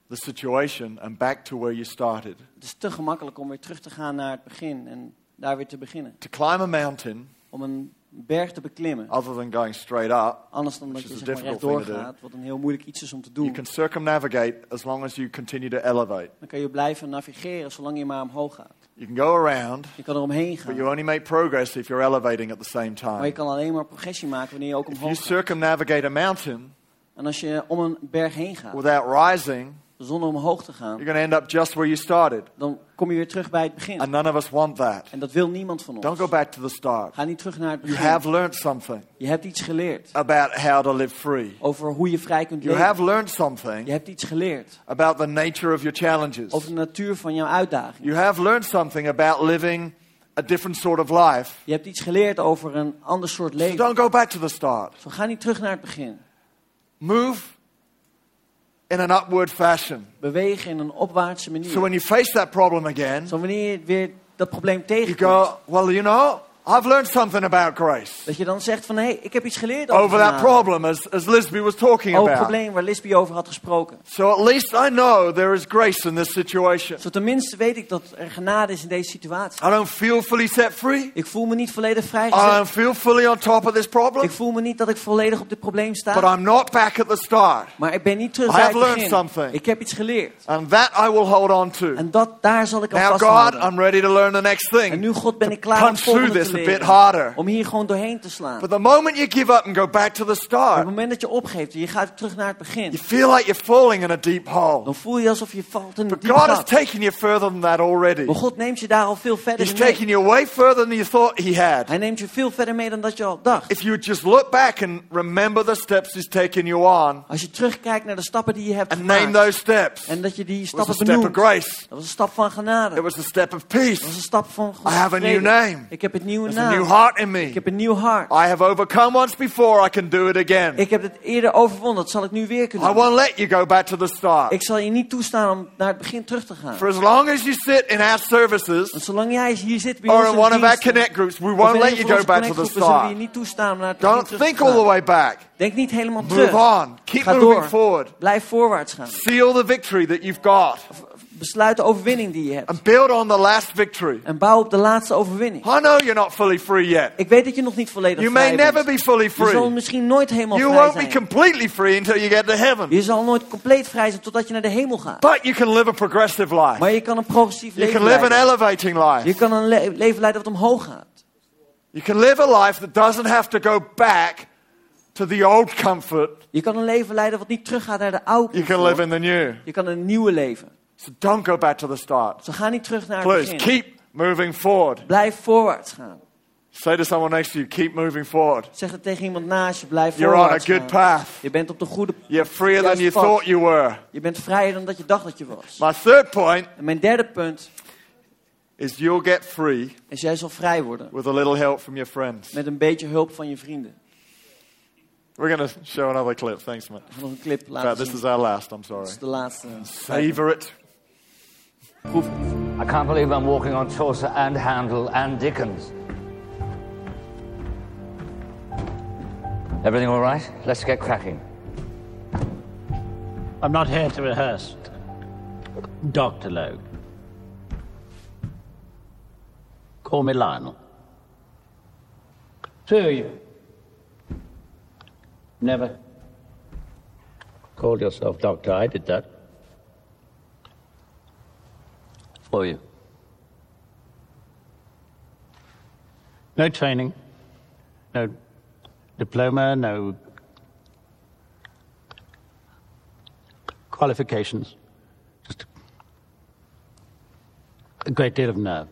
the situation and back to where you started. Het is te gemakkelijk om weer terug te gaan naar het begin en daar weer te beginnen. To climb a mountain, Om een berg te beklimmen. other than going straight up, Anders dan dat je zeg maar difficult rechtdoor thing to do. gaat, wat een heel moeilijk iets is om te you doen. can circumnavigate as long as you continue to elevate. Dan kan je blijven navigeren zolang je maar omhoog gaat. You can go around, Je kan er omheen but you gaan. only make progress if you're elevating at the same Maar je time. kan alleen maar progressie maken wanneer je ook If you omhoog gaat. circumnavigate a mountain En als je om een berg heen gaat, without rising, zonder omhoog te gaan, you're going to end up just where you started. dan kom je weer terug bij het begin. And none of us want that. En dat wil niemand van Don't ons. go back to the start. Ga niet terug naar het You begin. have learned something Je hebt iets geleerd about how to live free. over hoe je vrij kunt You leven. have learned something Je hebt iets geleerd about the nature of your challenges. over de natuur van jouw uitdaging. You have learned something about living a different sort of life. Je hebt iets geleerd over een ander soort So leven. don't go back to the start. Zo ga niet terug naar het begin. Move in an upward fashion. Bewegen in een opwaartse manier. So when you face that problem again, so wanneer je weer dat probleem tegenkomt, you go, well, you know, I've learned something about grace. dat je dan zegt van hé, ik heb iets geleerd over, Over that problem, as, as Lisby was talking Over het about. probleem waar Lisby over had gesproken. So at least I know there is grace in this situation. Zo tenminste weet ik dat er genade is in deze situatie. I don't feel fully set free. Ik voel me niet volledig I vrijgezet. don't feel fully on top of this problem. Ik voel me niet dat ik volledig op dit probleem But sta. I'm not back at the start. Maar ik ben niet terug I bij het learned begin. something. Ik heb iets geleerd. And that I will hold on to. En dat, daar zal ik aan Now, God, vasthouden. I'm ready to learn the next En thing. nu, God, ben ik klaar om het volgende te a bit harder. Om hier gewoon doorheen te slaan. But the moment you give up and go back to the Op het start, moment dat je opgeeft en je gaat terug naar het begin. you feel like you're falling in a deep hole. Dan voel je alsof je valt in een But diep God has taken you further than that already. Maar God neemt je daar al veel verder He's mee. taken you way further than you thought He had. Hij neemt je veel verder mee dan dat je al dacht. If you just look back and remember the steps He's taken you on Als je terugkijkt naar de stappen die je hebt and name gemaakt. those steps, En dat je die stappen step of benoemt. grace. Dat was een stap van genade. It was a step of peace. Dat was een stap van Gods I have a new name. Ik heb het There's a new heart in Ik me. heb een nieuw hart. I have overcome once before. I can do it again. Ik heb het eerder overwonnen. Dat zal ik nu weer I kunnen doen. won't let you go back to the start. Ik zal je niet toestaan om naar het begin terug te gaan. For as long as you sit in our services Want zolang jij hier zit bij or in one of our connect groups, we won't let you go back to the we je start. niet toestaan om naar het begin Don't terug te think all the gaan. way back. Denk niet helemaal Move terug. on. Keep Ga moving door. forward. Blijf voorwaarts gaan. Seal the victory that you've got Besluit de overwinning die je hebt. and build on the last victory. En bouw op de laatste overwinning. I know you're not fully free yet. Ik weet dat je nog niet volledig You may vrij never bent. be fully Je zal free. misschien nooit helemaal You vrij won't be zijn. completely free until you get to heaven. Je zal nooit compleet vrij zijn totdat je naar de hemel gaat. But you can live a progressive life. Maar je kan een progressief You leven can live an leiden. elevating Je life. kan een le- leven leiden wat omhoog gaat. You can live a life that doesn't have to go back to the old comfort. Je kan een leven leiden wat niet teruggaat naar de oude You can comfort. live in the new. Je kan een nieuwe leven. So don't go back to the start. Zo ga niet terug naar het Please begin. keep moving forward. Blijf voorwaarts gaan. Say to someone next to you, keep moving forward. Zeg het tegen iemand naast je. Blijf You're on a voorwaarts good gaan. path. Je bent op de goede... You're freer than you pad. thought you were. Je bent vrijer dan dat je dacht dat je was. My third point En mijn derde punt is you'll get free is jij zal vrij worden. with a little help from your friends. Met een beetje hulp van je vrienden. We're going to show another clip. Thanks, man. Ik ga nog een clip In fact, laten this zien. is our last. I'm Dat sorry. is de laatste. Savor it. Proef het. I can't believe I'm walking on Chaucer and Handel and Dickens. Everything all right? Let's get cracking. I'm not here to rehearse. Dr. Logue. Call me Lionel. Two of you. Never called yourself doctor. I did that. For you. No training, no diploma, no qualifications. Just a great deal of nerve.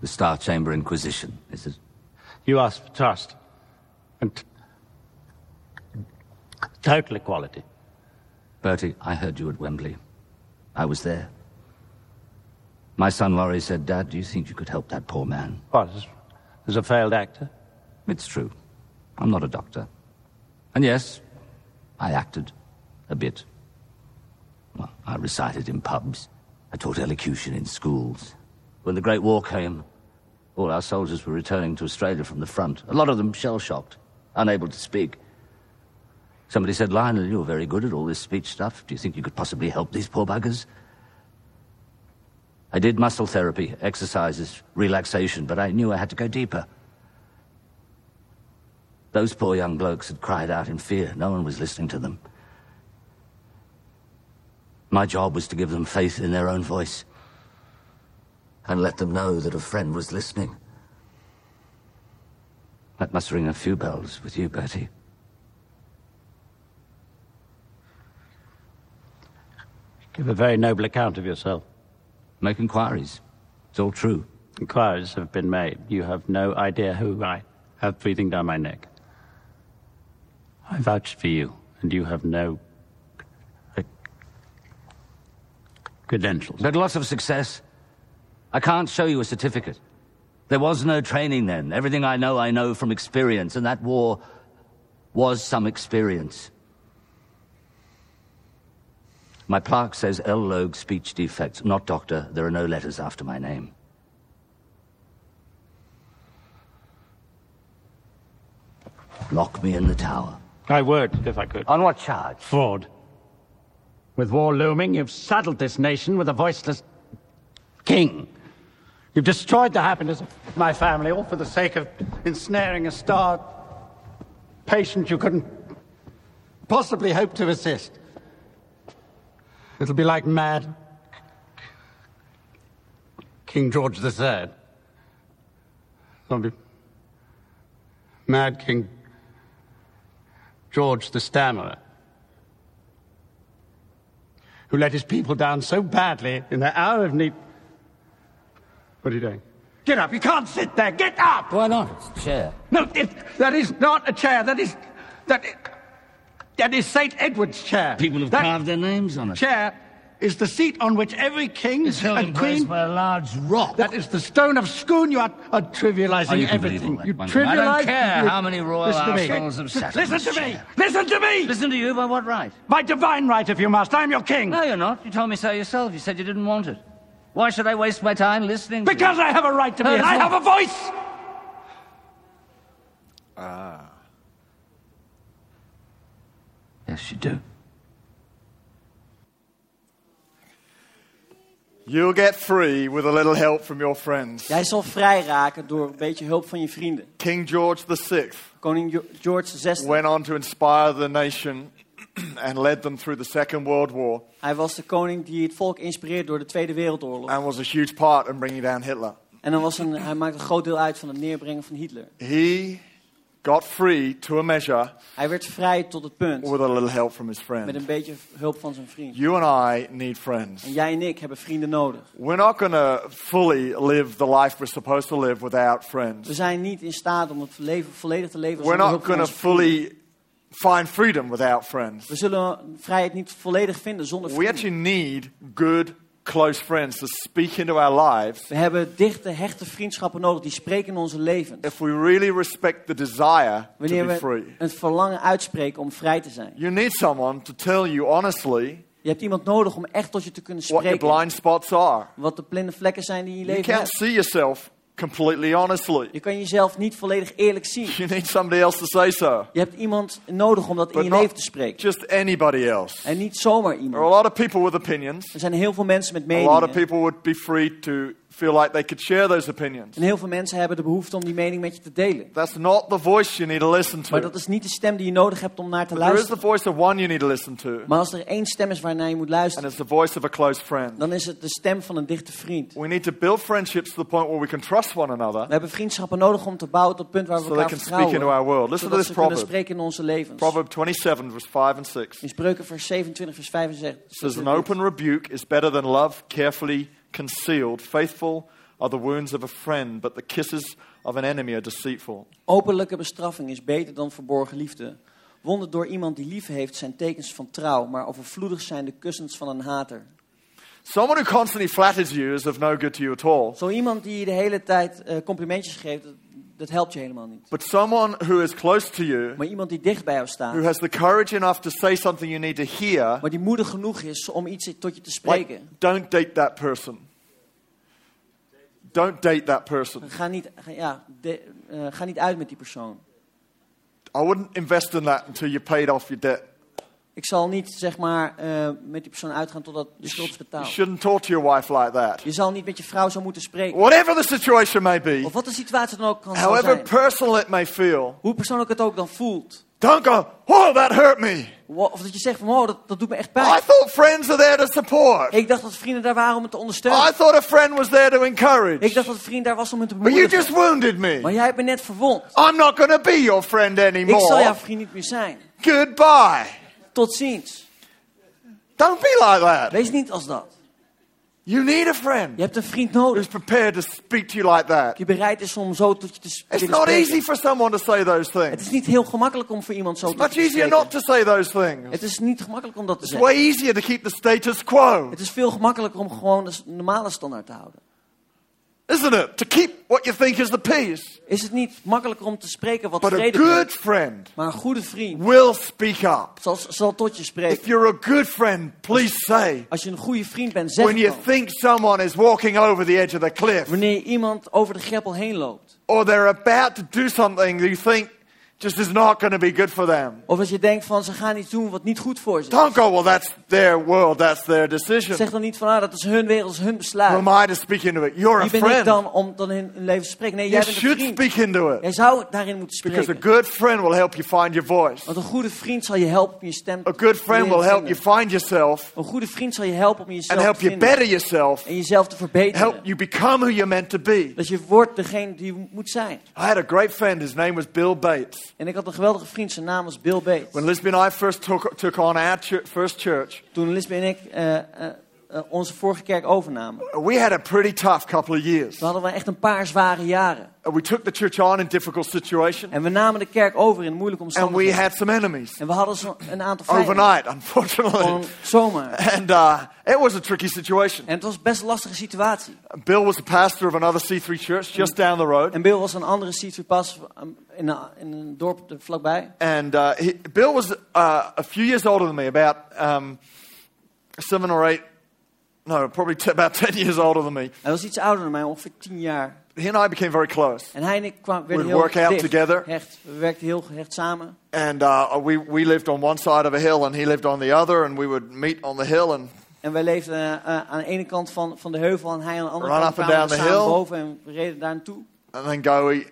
The Star Chamber Inquisition, is it? You asked for trust and t- total equality. Bertie, I heard you at Wembley. I was there. My son Laurie said, Dad, do you think you could help that poor man? What? As, a failed actor? It's true. I'm not a doctor. And yes, I acted. A bit. Well, I recited in pubs. I taught elocution in schools. When the Great War came, all our soldiers were returning to Australia from the front. A lot of them shell-shocked, unable to speak. Somebody said, Lionel, you're very good at all this speech stuff. Do you think you could possibly help these poor buggers? I did muscle therapy, exercises, relaxation, but I knew I had to go deeper. Those poor young blokes had cried out in fear. No one was listening to them. My job was to give them faith in their own voice and let them know that a friend was listening. That must ring a few bells with you, Bertie. give a very noble account of yourself. Make inquiries. It's all true. Inquiries have been made. You have no idea who I have breathing down my neck. I vouched for you, and you have no uh, credentials. But lots of success. I can't show you a certificate. There was no training then. Everything I know, I know from experience, and that war was some experience. My plaque says L. Logue speech defects, not doctor. There are no letters after my name. Lock me in the tower. I would, if I could. On what charge? Fraud. With war looming, you've saddled this nation with a voiceless king. You've destroyed the happiness of my family, all for the sake of ensnaring a star patient you couldn't possibly hope to assist. It'll be like mad King George III. It'll be mad King George the Stammerer, who let his people down so badly in their hour of need. What are you doing? Get up! You can't sit there! Get up! Why not? It's a chair. No, it, that is not a chair. That is that. That is Saint Edward's chair. People have that carved their names on it. chair is the seat on which every king It's held in and place queen. by a large rock. That is the stone of Scone. You are, are trivializing Oh, you everything. believe all that, You Bunsen. I don't care you- how many royal Listen to me. arsenals have sat Listen to me. chair. Listen to me. Listen to you by what right? My divine right, if you must. I'm your king. No, you're not. You told me so yourself. You said you didn't want it. Why should I waste my time listening? to Because you? I have a right to be, No, I not. have a voice. Ah. Yes. You'll get free with a little help from your friends. Jij zal vrij raken door een beetje hulp van je vrienden. King George VI Koning George VI. went on to inspire the nation [clears throat] and led them through the Second World War Hij was de koning die het volk inspireerde door de Tweede Wereldoorlog. and was a huge part in bringing down Hitler. En dan was een, hij maakte een groot deel uit van het neerbrengen van Hitler. He got free to a measure Hij werd vrij tot het punt with a little help from his met friends. een beetje hulp van zijn vriend. You and I need friends. En jij en ik hebben vrienden nodig. We're not going to fully live the life we're supposed to live without We friends. zijn niet in staat om het leven volledig te leven We're zonder not hulp van going to onze vrienden. fully find freedom without friends. We zullen vrijheid niet volledig vinden zonder We vrienden. actually need good, close friends to speak into our lives We hebben dichte, hechte vriendschappen nodig die spreken in onze levens. if we really respect the desire to Wanneer be we free. het verlangen uitspreken om vrij te zijn. You need someone to tell you honestly Je hebt iemand nodig om echt tot je te kunnen what your spreken. blind spots are. Wat de blinde vlekken zijn die in je You leven can't hebt. see yourself completely honestly. Je kan jezelf niet volledig eerlijk zien. You need somebody else to say so. Je hebt iemand nodig om dat in je leven te spreken. just anybody else. En niet zomaar There are a iemand. lot of people with opinions. Er zijn heel veel mensen met A lot of meningen. people would be free to feel like they could share those opinions. En heel veel mensen hebben de behoefte om die mening met je te delen. That's not the voice you need to listen Maar to. dat is niet de stem die je nodig hebt om naar te There is the luisteren. voice of one you need to listen to, Maar als er één stem is waarnaar je moet and luisteren, it's the voice of a close friend. dan is het de stem van een dichte vriend. We need to build friendships to the point where we can trust one another We hebben vriendschappen nodig om te bouwen tot het punt waar we so they elkaar can speak into vertrouwen. our world. Listen to this ze kunnen proverb. spreken in onze levens. Proverb 27, verse 5 and 6. In Spreuken vers 27, vers 5 en 6. says, An open rebuke is better than love carefully concealed. Faithful are the wounds of a friend, but the kisses of an enemy are deceitful. Openlijke bestraffing is beter dan verborgen liefde. Wonden door iemand die lief heeft zijn tekens van trouw, maar overvloedig zijn de kussens van een hater. Someone who constantly flatters you is of no good to you at all. Zo iemand die je de hele tijd eh, complimentjes geeft, dat, helpt je helemaal niet. But someone who is close to you, Maar iemand die dicht bij jou who staat, has the courage enough to say something you need to hear, maar die moedig genoeg is om iets tot je te like, spreken. don't date that person. Don't date that person. Ga niet, ja, de- eh, ga niet uit met die persoon. I wouldn't invest in that until you paid off your debt. Ik zal niet zeg maar eh, met die persoon uitgaan totdat de schuld is You betaald. shouldn't talk to your wife like that. Je zal niet met je vrouw zo moeten spreken. Whatever the situation may be, Of wat de situatie dan ook kan zal however zijn. personal it may feel, Hoe persoonlijk het ook dan voelt. don't go, oh, that hurt me. Of dat je zegt van, oh, dat, dat doet me echt I pijn. thought friends are there to support. Ik dacht dat vrienden daar waren om het te ondersteunen. I thought a friend was there to Ik encourage. dacht dat een vriend daar was om het te But you bemoedigen. just wounded Maar me. jij hebt me net verwond. I'm not going to be your friend Ik zal jouw anymore. vriend niet meer zijn. Goodbye. Tot ziens. Don't be like that. Wees niet als dat. You need a friend Je hebt een vriend who's nodig prepared to speak to you like that. die bereid is om zo tot je te s- It's not spreken. easy for someone to say those Het things. is niet heel gemakkelijk om voor iemand zo It's tot much te easier spreken. not to say those things. Het is niet gemakkelijk om dat te It's zeggen. way easier to keep the status quo, Het is veel gemakkelijker om gewoon de normale standaard te houden. Isn't it? To keep what you think is the peace. Is het niet makkelijker om te spreken wat But a vrede good brengt? friend Maar een goede vriend will speak up. zal, zal tot je If spreken. you're a good friend, please say. Als je een goede vriend bent, zeg When you dan. think someone is walking over the edge of the cliff, Wanneer iemand over de greppel heen loopt. or they're about to do something you think just is not going to be good for them. Of als je denkt van ze gaan iets doen wat niet goed voor ze is. Don't go, well, that's their world, that's their decision. Zeg dan niet van ah, dat is hun wereld, dat is hun Who besluit. am I to speak into it? You're a Wie ben ik friend. dan om dan in hun leven te spreken? Nee, You jij bent een should vriend. speak into it. Jij zou daarin moeten Because a spreken. good friend will help you find your voice. Want een goede vriend zal je helpen om je stem A good friend will help you find yourself Een goede vriend zal je helpen om jezelf and help te you better yourself, En jezelf te verbeteren. help you become who you're meant to be. Dat je wordt degene die je moet zijn. I had a great friend, his name was Bill Bates. En ik had een geweldige vriend, zijn naam was Bill Bates. When Lisbon and I first took, took on our chur- first church, Toen Lisbeth en ik eh, eh, eh, onze vorige kerk overnamen. we had a pretty tough couple of years. Toen hadden we echt een paar zware jaren. We took the church on in difficult situation, En we namen de kerk over in moeilijke and we omstandigheden. had some enemies En we hadden zo een aantal vijanden. overnight, unfortunately. Gewoon zomaar. [laughs] And uh, it was a tricky situation. En het was best een lastige situatie. Bill was the pastor of another C3 church just down the road. En Bill was een andere C3 pas um, in, een- in een dorp vlakbij. And uh, he, Bill was uh, a few years older than me, about um, seven or eight, no, probably t- about [laughs] 10 years older than me. Hij was iets ouder dan mij, ongeveer 10 jaar. He and I became very close. En hij en ik kwamen, werden heel work out together. Hecht. We werkten heel gehecht samen. And uh, we, we lived on one side of a hill, and he lived on the other, and we would meet on the hill. And En wij leefden eh, aan de ene kant van, van de heuvel en hij aan de andere Run kant. kwamen we down the samen hill. boven en we reden daar naartoe. and then go eat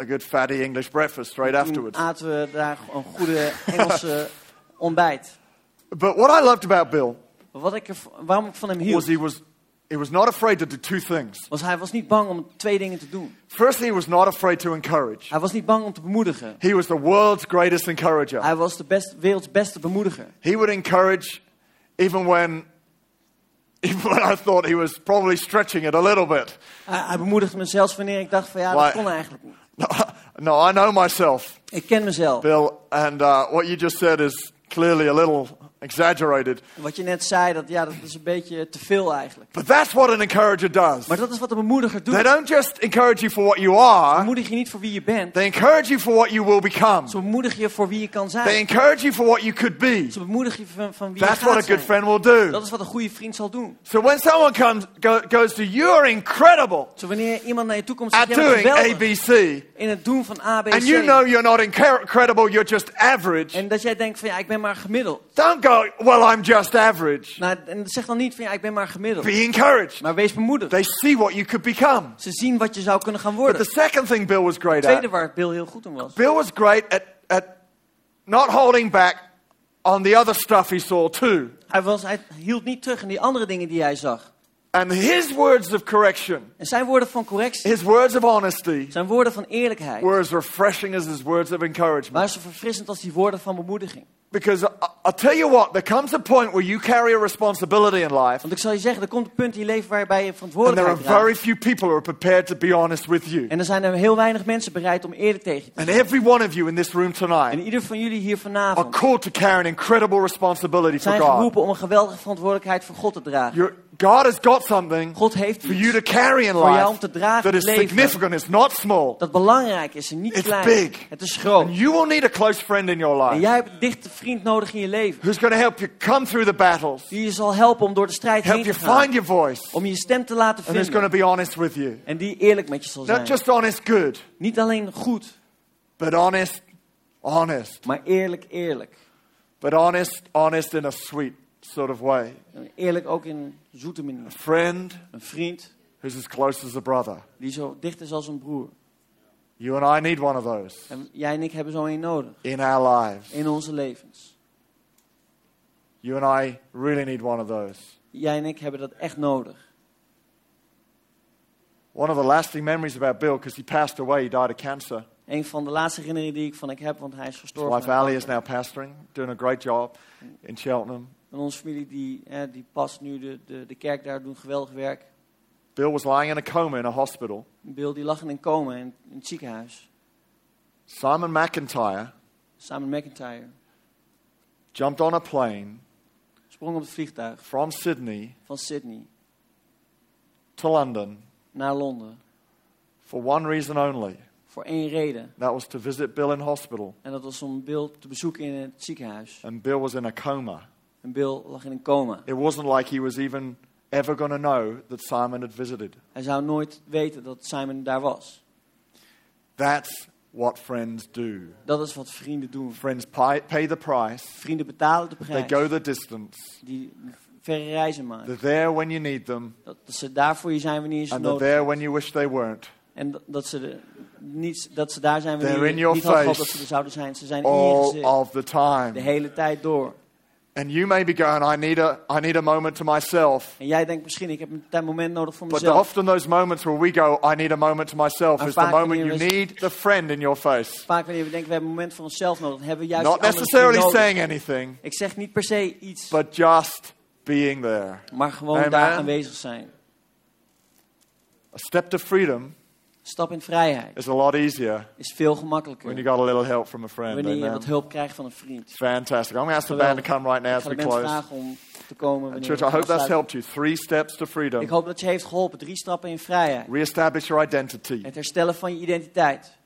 a good fatty English breakfast straight afterwards. aten we daar een goede Engelse [laughs] ontbijt. But what I loved about Bill Wat ik er, waarom ik van hem was hield, he was, he was not afraid to do two things. was hij was niet bang om twee dingen te doen. First, he was not afraid to encourage. Hij was niet bang om te bemoedigen. He was the world's greatest encourager. Hij was de best, werelds beste bemoediger. He would encourage even when, [laughs] even when I thought he was probably stretching it a little bit. Hij, hij bemoedigde me zelfs wanneer ik dacht van ja, dat kon eigenlijk niet. [laughs] No, no, I know myself, Ik ken mezelf. Bill, and uh, what you just said is clearly a little exaggerated. Wat je net zei, dat, ja, dat is een beetje te veel eigenlijk. But that's what an encourager does. Maar dat is wat een bemoediger They doet. don't just encourage you for what you are, Bemoedig je niet voor wie je bent. they encourage you for what you will become. Ze bemoedigen je voor wie je kan They zijn. encourage you for what you could be. Ze bemoedigen je van, van wie je That's what a gaat good zijn. friend will do. Dat is wat een goede vriend zal doen. So when someone comes, go, goes to you are incredible Zo wanneer iemand naar je toe komt en zegt, jij bent geweldig ABC, in het doen van A, B, and you know you're not incredible, you're just average, En dat jij denkt van ja, ik ben maar gemiddeld. don't go, well, I'm just average. Nou, en zeg dan niet van ja, ik ben maar gemiddeld. Be encouraged. Maar wees bemoedigd. They see what you could become. Ze zien wat je zou kunnen gaan But worden. the second thing Bill was great Het tweede at, waar Bill heel goed in was. Bill was great at, at not holding back on the other stuff he saw too. Hij, was, hij hield niet terug in die andere dingen die hij zag. And his words of correction, En zijn woorden van correctie, his words of honesty, zijn woorden van eerlijkheid, were as refreshing as his words of encouragement. waren zo verfrissend als die woorden van bemoediging. Because I, I'll tell you what, there comes a point where you carry a responsibility in life, Want ik zal je zeggen, er komt een punt in je leven waarbij je and there are verantwoordelijkheid draagt. very few people who are prepared to be honest with you. En er zijn er heel weinig mensen bereid om eerlijk tegen je te And zijn. every one of you in this room En tonight ieder van jullie hier are vanavond called to carry an incredible responsibility for zijn God. geroepen om een geweldige verantwoordelijkheid voor God te dragen. You're, God has got something God heeft for you to carry in voor jou om life te dragen that in is leven. significant. It's not small. dat belangrijk is en niet It's klein. big. Het is groot. And you will need a close friend in your En life jij hebt een dichte vriend nodig in je leven. who's going to help you come through the battles, Die je zal helpen om door de strijd help heen you te gaan. find your voice, Om je stem te laten and who's going vinden. to be honest with you. En die eerlijk met je zal zijn. Not just honest good, Niet alleen goed, but honest, honest. maar eerlijk, eerlijk. But honest, honest in a sweet sort of way. Eerlijk ook in zoete manier. Friend Een vriend who's as close as a brother. die zo dicht is als een broer. You and I need one of those En jij en ik hebben zo een nodig. in our lives. In onze levens. You and I really need one of those. Jij en ik hebben dat echt nodig. One of the lasting memories about Bill, because he passed away, he died of cancer. Een van de laatste herinneringen die ik van ik heb, want hij is His gestorven. wife aan Ali is now pastoring, doing a great job in Cheltenham. En onze familie die, hè, die past nu de, de, de kerk daar, doen geweldig werk. Bill was lying in a coma in a hospital. Bill die lag in een coma in, in het ziekenhuis. Simon McIntyre Simon McIntyre jumped on a plane sprong op het vliegtuig from Sydney van Sydney to London naar Londen. for one reason only. Voor één reden. That was to visit Bill in hospital. En dat was om Bill te bezoeken in het ziekenhuis. And Bill was in a coma. En Bill lag in een coma. It wasn't like he was even ever going to know that Simon had visited. Hij zou nooit weten dat Simon daar was. That's what friends do. Dat is wat vrienden doen. Friends pay, pay the price, Vrienden betalen de they prijs. go the distance, Die verre reizen maken. they're there when you need them, Dat, dat ze daar voor je zijn wanneer je ze and they're nodig there hebt. when you wish they weren't. En dat, dat, ze de, niet, dat ze daar zijn They're wanneer je niet had gehad dat ze er zouden zijn. Ze zijn in je All gezicht. of the De time. hele tijd door. And you may be going, I need a, I need a moment to myself. En jij denkt misschien, ik heb een tijd- moment nodig voor But mezelf. often those moments where we go, I need a moment to myself, is the vaak moment wanneer you we- need the friend in your face. Vaak wanneer we denken, we hebben een moment voor onszelf nodig. Hebben we juist Not necessarily nodig. saying anything, Ik zeg niet per se iets, but just being there. maar gewoon Amen. daar aanwezig zijn. A step to freedom Stap in vrijheid is a lot easier is veel when you gemakkelijker got a little help from a friend. wanneer je wat hulp krijgt van een vriend. Fantastic. I'm going to ask the band to come right now Ik as we de band close. om te komen church, I hope that's helped you. Three steps to Ik freedom. hoop dat je heeft geholpen. Drie stappen in vrijheid. Reestablish your identity. Het herstellen van je identiteit.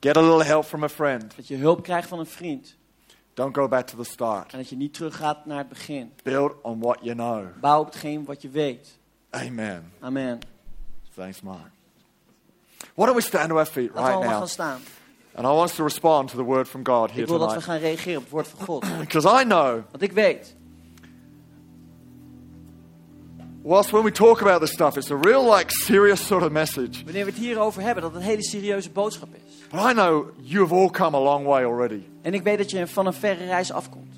Get a little help from a friend. Dat je hulp krijgt van een vriend. Don't go back to the start. En dat je niet teruggaat naar het begin. Build on what you know. Bouw op hetgeen wat je weet. Amen. Amen. Thanks, Mark. Why don't we stand to our feet Laten we right allemaal now? gaan staan. And I want us to respond to the word from God here Ik wil dat we tonight. gaan reageren op het woord van God. [clears throat] Because I know, Want ik weet, whilst when we talk about this stuff, it's a real, like, serious sort of message. wanneer we het hierover hebben, dat het een hele serieuze boodschap is. But I know you have all come a long way already. En ik weet dat je van een verre reis afkomt.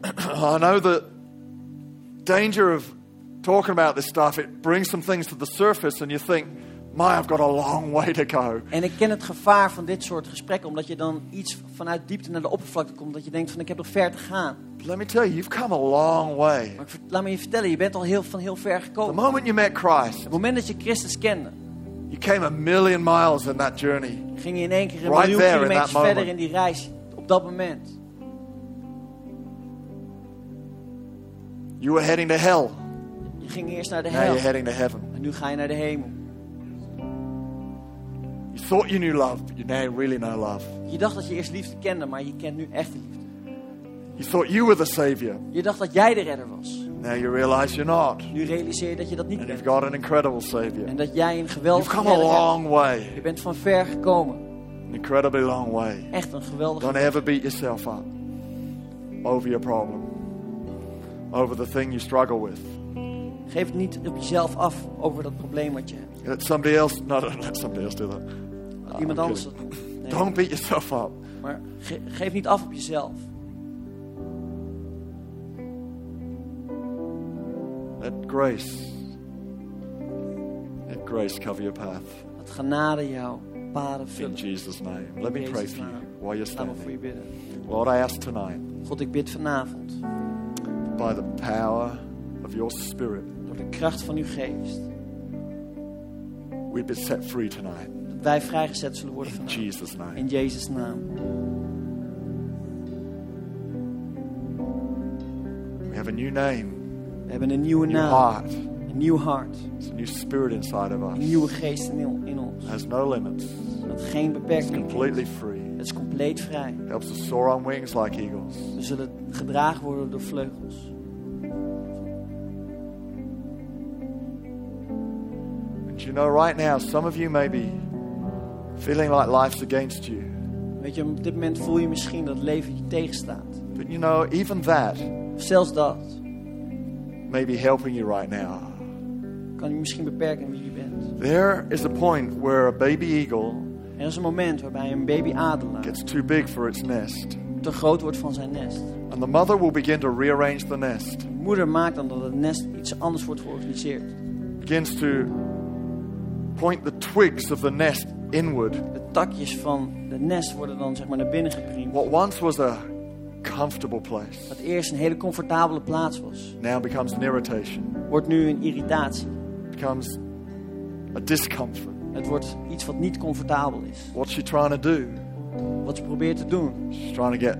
[clears throat] I know the danger of talking about this stuff, it brings some things to the surface and you think, my, I've got a long [laughs] way to go. En ik ken het gevaar van dit soort gesprekken, omdat je dan iets vanuit diepte naar de oppervlakte komt. Dat je denkt van ik heb nog ver te gaan. Let me tell you, you've come a long way. Maar ik laat me je vertellen, je bent al heel, van heel ver The gekomen. moment you met Christ, Het moment dat je Christus kende, you came a million miles in that journey. ging je in één keer een Right miljoen kilometers verder moment. in die reis. Op dat moment. You were heading to hell. Je ging eerst naar de Now you're hel. heading to heaven. En nu ga je naar de hemel. You thought you knew love, but you now really know love. Je dacht dat je eerst liefde kende, maar je kent nu echte liefde. You thought you were the Savior. Je dacht dat jij de redder was. Now you realize you're not. Nu realiseer je dat je dat niet And you've bent. got an incredible Savior. En dat jij een You've geweldige come a long way. Je bent van ver gekomen. An incredibly long way. Echt een geweldige Don't ever beat yourself up over your problem, over the thing you struggle with. Geef het niet op jezelf af over dat probleem wat je hebt. Let somebody else, no, don't let somebody else do that. Ah, iemand I'm anders dat. Nee. Don't beat yourself up. Maar ge- geef niet af op jezelf. Let grace, let grace cover your path. Dat genade jouw paden In vullen. Jesus' name. Let me In pray for you while you're Laat me voor je standing. bidden. Lord, I ask tonight, God, ik bid vanavond. by the power of your Spirit, de kracht van uw geest. we've been set free tonight. Dat wij vrijgezet zullen worden In vanavond. Jesus' name. In Jezus' naam. We have a new name, We hebben een nieuwe a new naam. heart. Een nieuw hart. It's a new spirit inside of Een us. nieuwe geest in, in ons. It has no limits. Dat geen It's beperkingen completely kent. free. Het is compleet vrij. Helps us soar on wings like eagles. We zullen gedragen worden door vleugels. Know, right now, some of you may be feeling like life's against you. Weet je, op dit moment voel je misschien dat leven je tegenstaat. But you know, even that zelfs dat may be helping you right now. kan je misschien beperken wie je bent. There is a point where a baby eagle Er is een moment waarbij een baby adelaar gets too big for its nest. te groot wordt van zijn nest. And the mother will begin to rearrange the nest, De moeder maakt dan dat het nest iets anders wordt georganiseerd. begins to point the twigs of the nest inward. De takjes van de nest worden dan zeg maar naar binnen gepriemd. What once was a comfortable place Wat eerst een hele comfortabele plaats was, now becomes an irritation, wordt nu een irritatie. becomes a discomfort. Het wordt iets wat niet comfortabel is. What's she trying to do? Wat ze probeert te doen. She's trying to get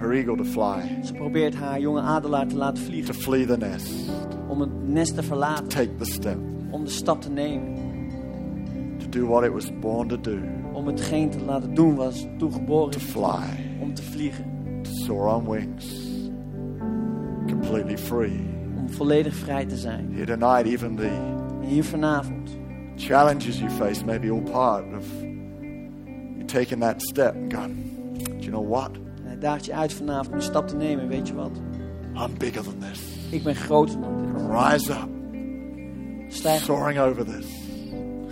her eagle to fly, Ze probeert haar jonge adelaar te laten to vliegen. flee the nest, Om het nest te verlaten. take the step, Om de stap te nemen. To do what it was born to do, Om hetgeen te laten doen was toegeboren to is. fly, Om te vliegen. to soar on wings, completely free. Om volledig vrij te zijn. Here tonight, even the En hier vanavond. challenges you face may be all part of you taking that step and going, do you know what? En hij daagt je uit vanavond om een stap te nemen. Weet je wat? I'm bigger than this. Ik ben groter dan dit. Rise up, Stijg, soaring over this.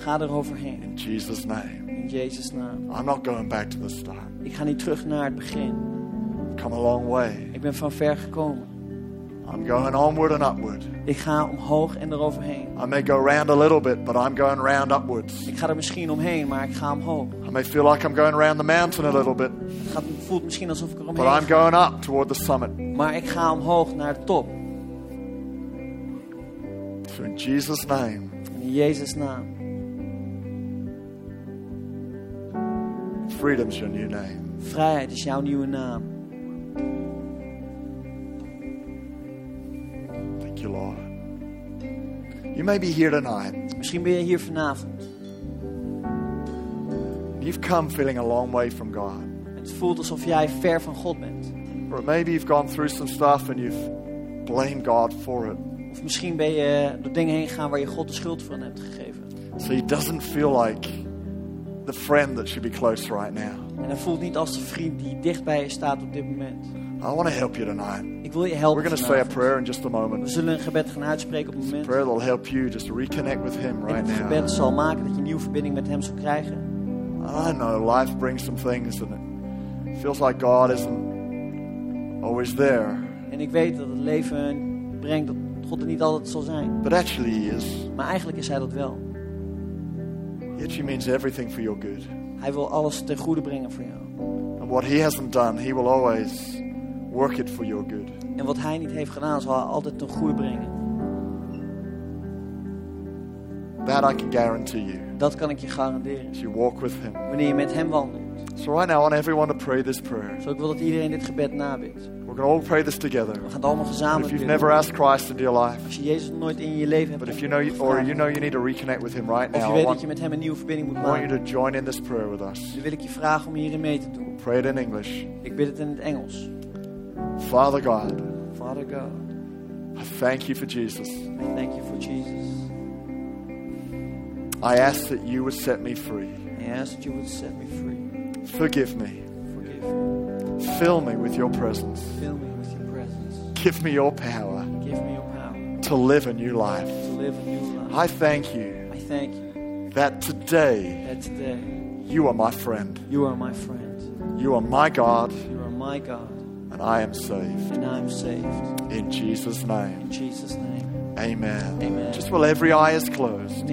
Ga eroverheen. In Jesus' name. In Jezus' naam. I'm not going back to the start. Ik ga niet terug naar het begin. Come a long way. Ik ben van ver gekomen. I'm going onward and upward. Ik ga omhoog en eroverheen. I may go round a little bit, but I'm going round upwards. Ik ga er misschien omheen, maar ik ga omhoog. I may feel like I'm going round the mountain a little bit, Het gaat, voelt misschien alsof ik er but omheen I'm ga. going up toward the summit. Maar ik ga omhoog naar de top. So in Jesus' name, In Jezus' naam. Freedom's your new name. Vrijheid is jouw nieuwe naam. Thank you, Lord. You may be here tonight. Misschien ben je hier vanavond. You've come feeling a long way from God. Het voelt alsof jij ver van God bent. Or maybe you've gone through some stuff and you've blamed God for it. Of misschien ben je door dingen heen gegaan waar je God de schuld van hebt gegeven. So he doesn't feel like the friend that should be close right now. En hij voelt niet als de vriend die dicht bij je staat op dit moment. I want to help you tonight. Ik wil je helpen We're going to say a prayer in just a We moment. zullen een gebed gaan uitspreken op het moment. Prayer that'll help you just reconnect with him right het gebed now. zal maken dat je een nieuwe verbinding met hem zal krijgen. I know life brings some things and it feels like God isn't always there. En ik weet dat het leven brengt dat God er niet altijd zal zijn. But actually he is. Maar eigenlijk is hij dat wel. He actually means everything for your good. Hij wil alles ten goede brengen voor jou. And what he hasn't done, he will always work it for your good. En wat hij niet heeft gedaan, zal hij altijd ten goede brengen. That I can guarantee you Dat kan ik je garanderen. as you walk with him. Wanneer je met hem wandelt. So right now I want everyone to pray this prayer. Zo ik wil dat iedereen dit gebed nabidt. We're going to all pray this together. We gaan het allemaal gezamenlijk if you've never asked Christ into your life, Als je Jezus nooit in je leven hebt but if you know you, or you know you need to reconnect with him right of now, je I weet dat je met hem een nieuwe verbinding moet I want you to join in this prayer with us. dan wil ik je vragen om hierin mee te doen. Pray it in English. Ik bid het in het Engels. Father God, Father God, I thank you for Jesus. I thank you for Jesus. I ask that you would set me free. I ask that you would set me free. Forgive me. Forgive. Fill me with your presence. Fill me with your presence. Give me your power Give me your power to live a new life. to live a new life. I thank you I thank you that today that today you are my friend. you are my friend. You are my God, You are my God, and I am saved. and I am saved. In Jesus' name, In Jesus' name. amen. Amen. Just while every eye is closed.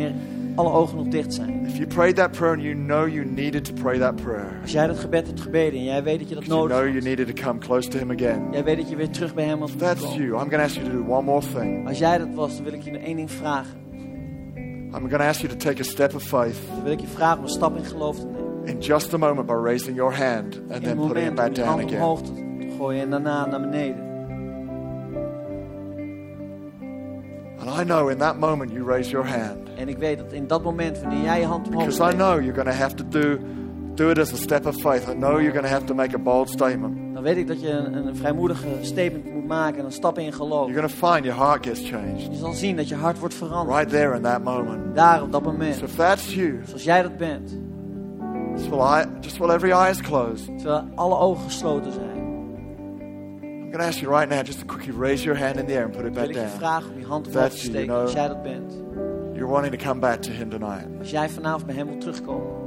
Alle ogen nog dicht zijn. If you prayed that prayer and you know you needed to pray that prayer, Als jij dat gebed hebt gebeden en jij weet dat je dat you nodig know you hebt. needed to come close to Him again. Jij weet dat je weer terug bij hem moet If that's komen. you, I'm going to ask you to do one more thing. Als jij dat was, dan wil ik je nog één ding vragen. I'm going to ask you to take a step of faith Dan wil ik je vragen om een stap in geloof te nemen. in just a moment by raising your hand and In then een putting it moment back down again. omhoog te gooien en daarna naar beneden. And I know in that moment you raise your hand En ik weet dat in dat moment, wanneer jij je hand omhoog because I know you're going to have to do do it as a step of faith. I know you're going to have to make a bold statement. dan weet ik dat je een, een vrijmoedige statement moet maken en een stap in geloof. You're going to find your heart gets changed Je zal zien dat je hart wordt veranderd. right there in that moment. Daar op dat moment. So if that's you, Zoals jij dat bent. just while, I, just while every eye is closed, Terwijl alle ogen gesloten zijn. I'm going to ask you right now just to quickly raise your hand in the air and put it Wil back ik je down. vragen om je hand omhoog te That's you, steken you know. als jij dat bent. You're wanting to come back to Him tonight. Als jij vanavond bij hem wilt terugkomen.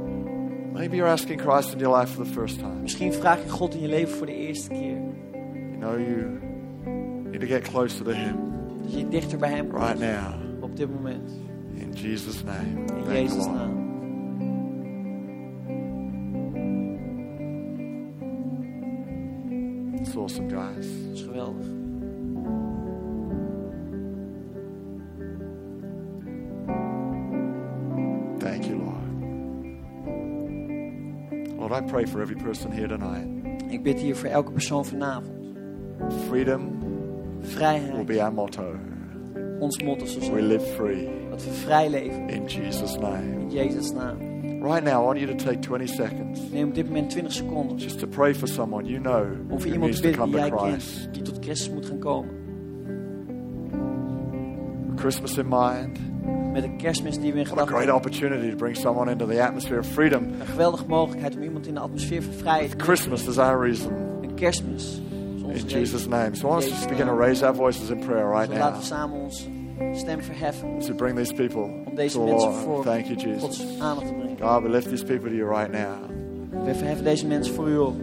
Maybe you're asking Christ into your life for the first time. Misschien vraag je God in je leven voor de eerste keer. You know you need to get closer to Him Dat je dichter bij hem komt. right now. Op dit moment. In Jesus' name. In Jezus' naam. Awesome, guys. Dat is geweldig. Thank you, Lord. Lord, I pray for every person here tonight. Ik bid hier voor elke persoon vanavond. Freedom will Vrijheid, be our motto. ons motto zal We zijn. live free Dat we vrij leven. in Jesus' name. In Jezus' naam. Right now, I want you to take 20 seconds Neem op dit moment 20 seconden. just to pray for someone you know Om voor who iemand needs te to bidden die come jij to kent. Christ. Die tot Christus moet gaan komen. Christmas in mind. Met een kerstmis die we in What a great opportunity to bring someone into the atmosphere of freedom. Een geweldige mogelijkheid om iemand in de atmosfeer van vrijheid te Christmas is our reason. Een kerstmis. is onze In. Jesus' name. So I want us to just begin to raise our voices in prayer right Dus laten now we samen onze stem verheffen. as we bring these people deze to the mensen Lord. voor Thank you, Jesus. Gods aandacht te brengen. God, we lift these people to you right now. We verheffen deze mensen voor u op.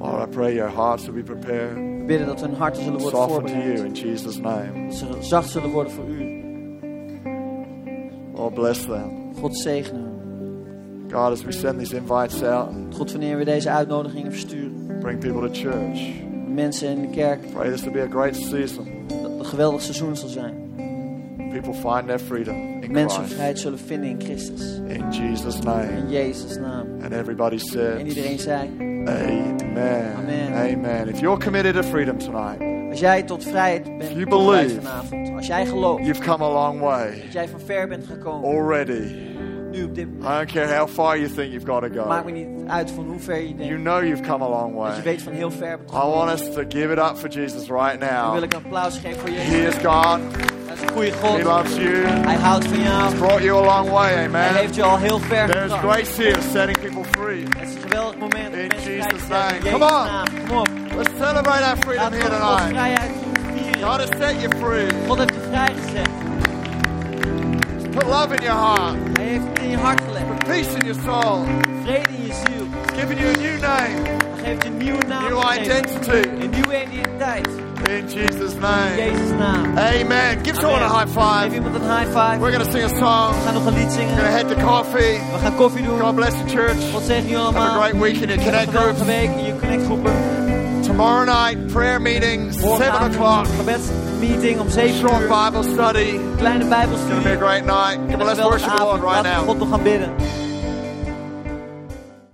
Lord, I pray your hearts will be prepared, We bidden dat hun harten zullen worden soften to you voorbereid. in Jesus' name. Dat ze zacht zullen worden voor u. Lord, bless them. God zegene hun. God, as we send these invites out, God, wanneer we deze uitnodigingen versturen. bring people to church. Mensen in de kerk. Pray this will be a great season. Dat het een geweldig seizoen zal zijn. People find their freedom in Mensen Christ. vrijheid zullen vinden in Christus. In Jesus' name. In name. Jezus' naam. And everybody En said, iedereen zei. Amen. Amen. Amen. If you're committed to freedom tonight, Als jij tot vrijheid bent you believe- vanavond. Als jij gelooft you've come a long way dat jij van ver bent gekomen. already. Nu op dit I don't care how far you think you've got to Maakt me go. niet uit van hoe ver je denkt. You know you've come a long Dat je way. weet van heel ver I want us to give it up for Jesus right Dan now. wil ik een applaus geven voor He is God. Dat is een goede He loves you. Hij houdt van jou. Brought you a long way. amen. Hij heeft je al heel ver There's gebracht. grace here setting people free. Het is een geweldig moment om In Jesus' name. Come on. naam. Kom op. Let's celebrate our freedom here tonight. God has set you free. God heeft je vrijgezet. Put love in your heart. Hij heeft het in je hart gelegd. Peace in your soul. Vrede in je ziel. He's given you a new name. Hij geeft je een nieuwe naam. New identity. Een nieuwe identiteit. In Jesus' In name. Jezus' naam. Amen. Give someone a high Geef five. iemand een high five. We're going to sing a song. We gaan nog een lied We're going to head to coffee. We gaan koffie doen. God bless the church. God zegen jullie Have a great week in your connect geweldige groups. week in je connectgroepen. Tomorrow night, prayer meeting, 7 o'clock. gebedsmeeting om 7 Short uur. Bible study. Kleine It's going to be a great night. Come on, let's worship the Lord right now. God nog gaan bidden.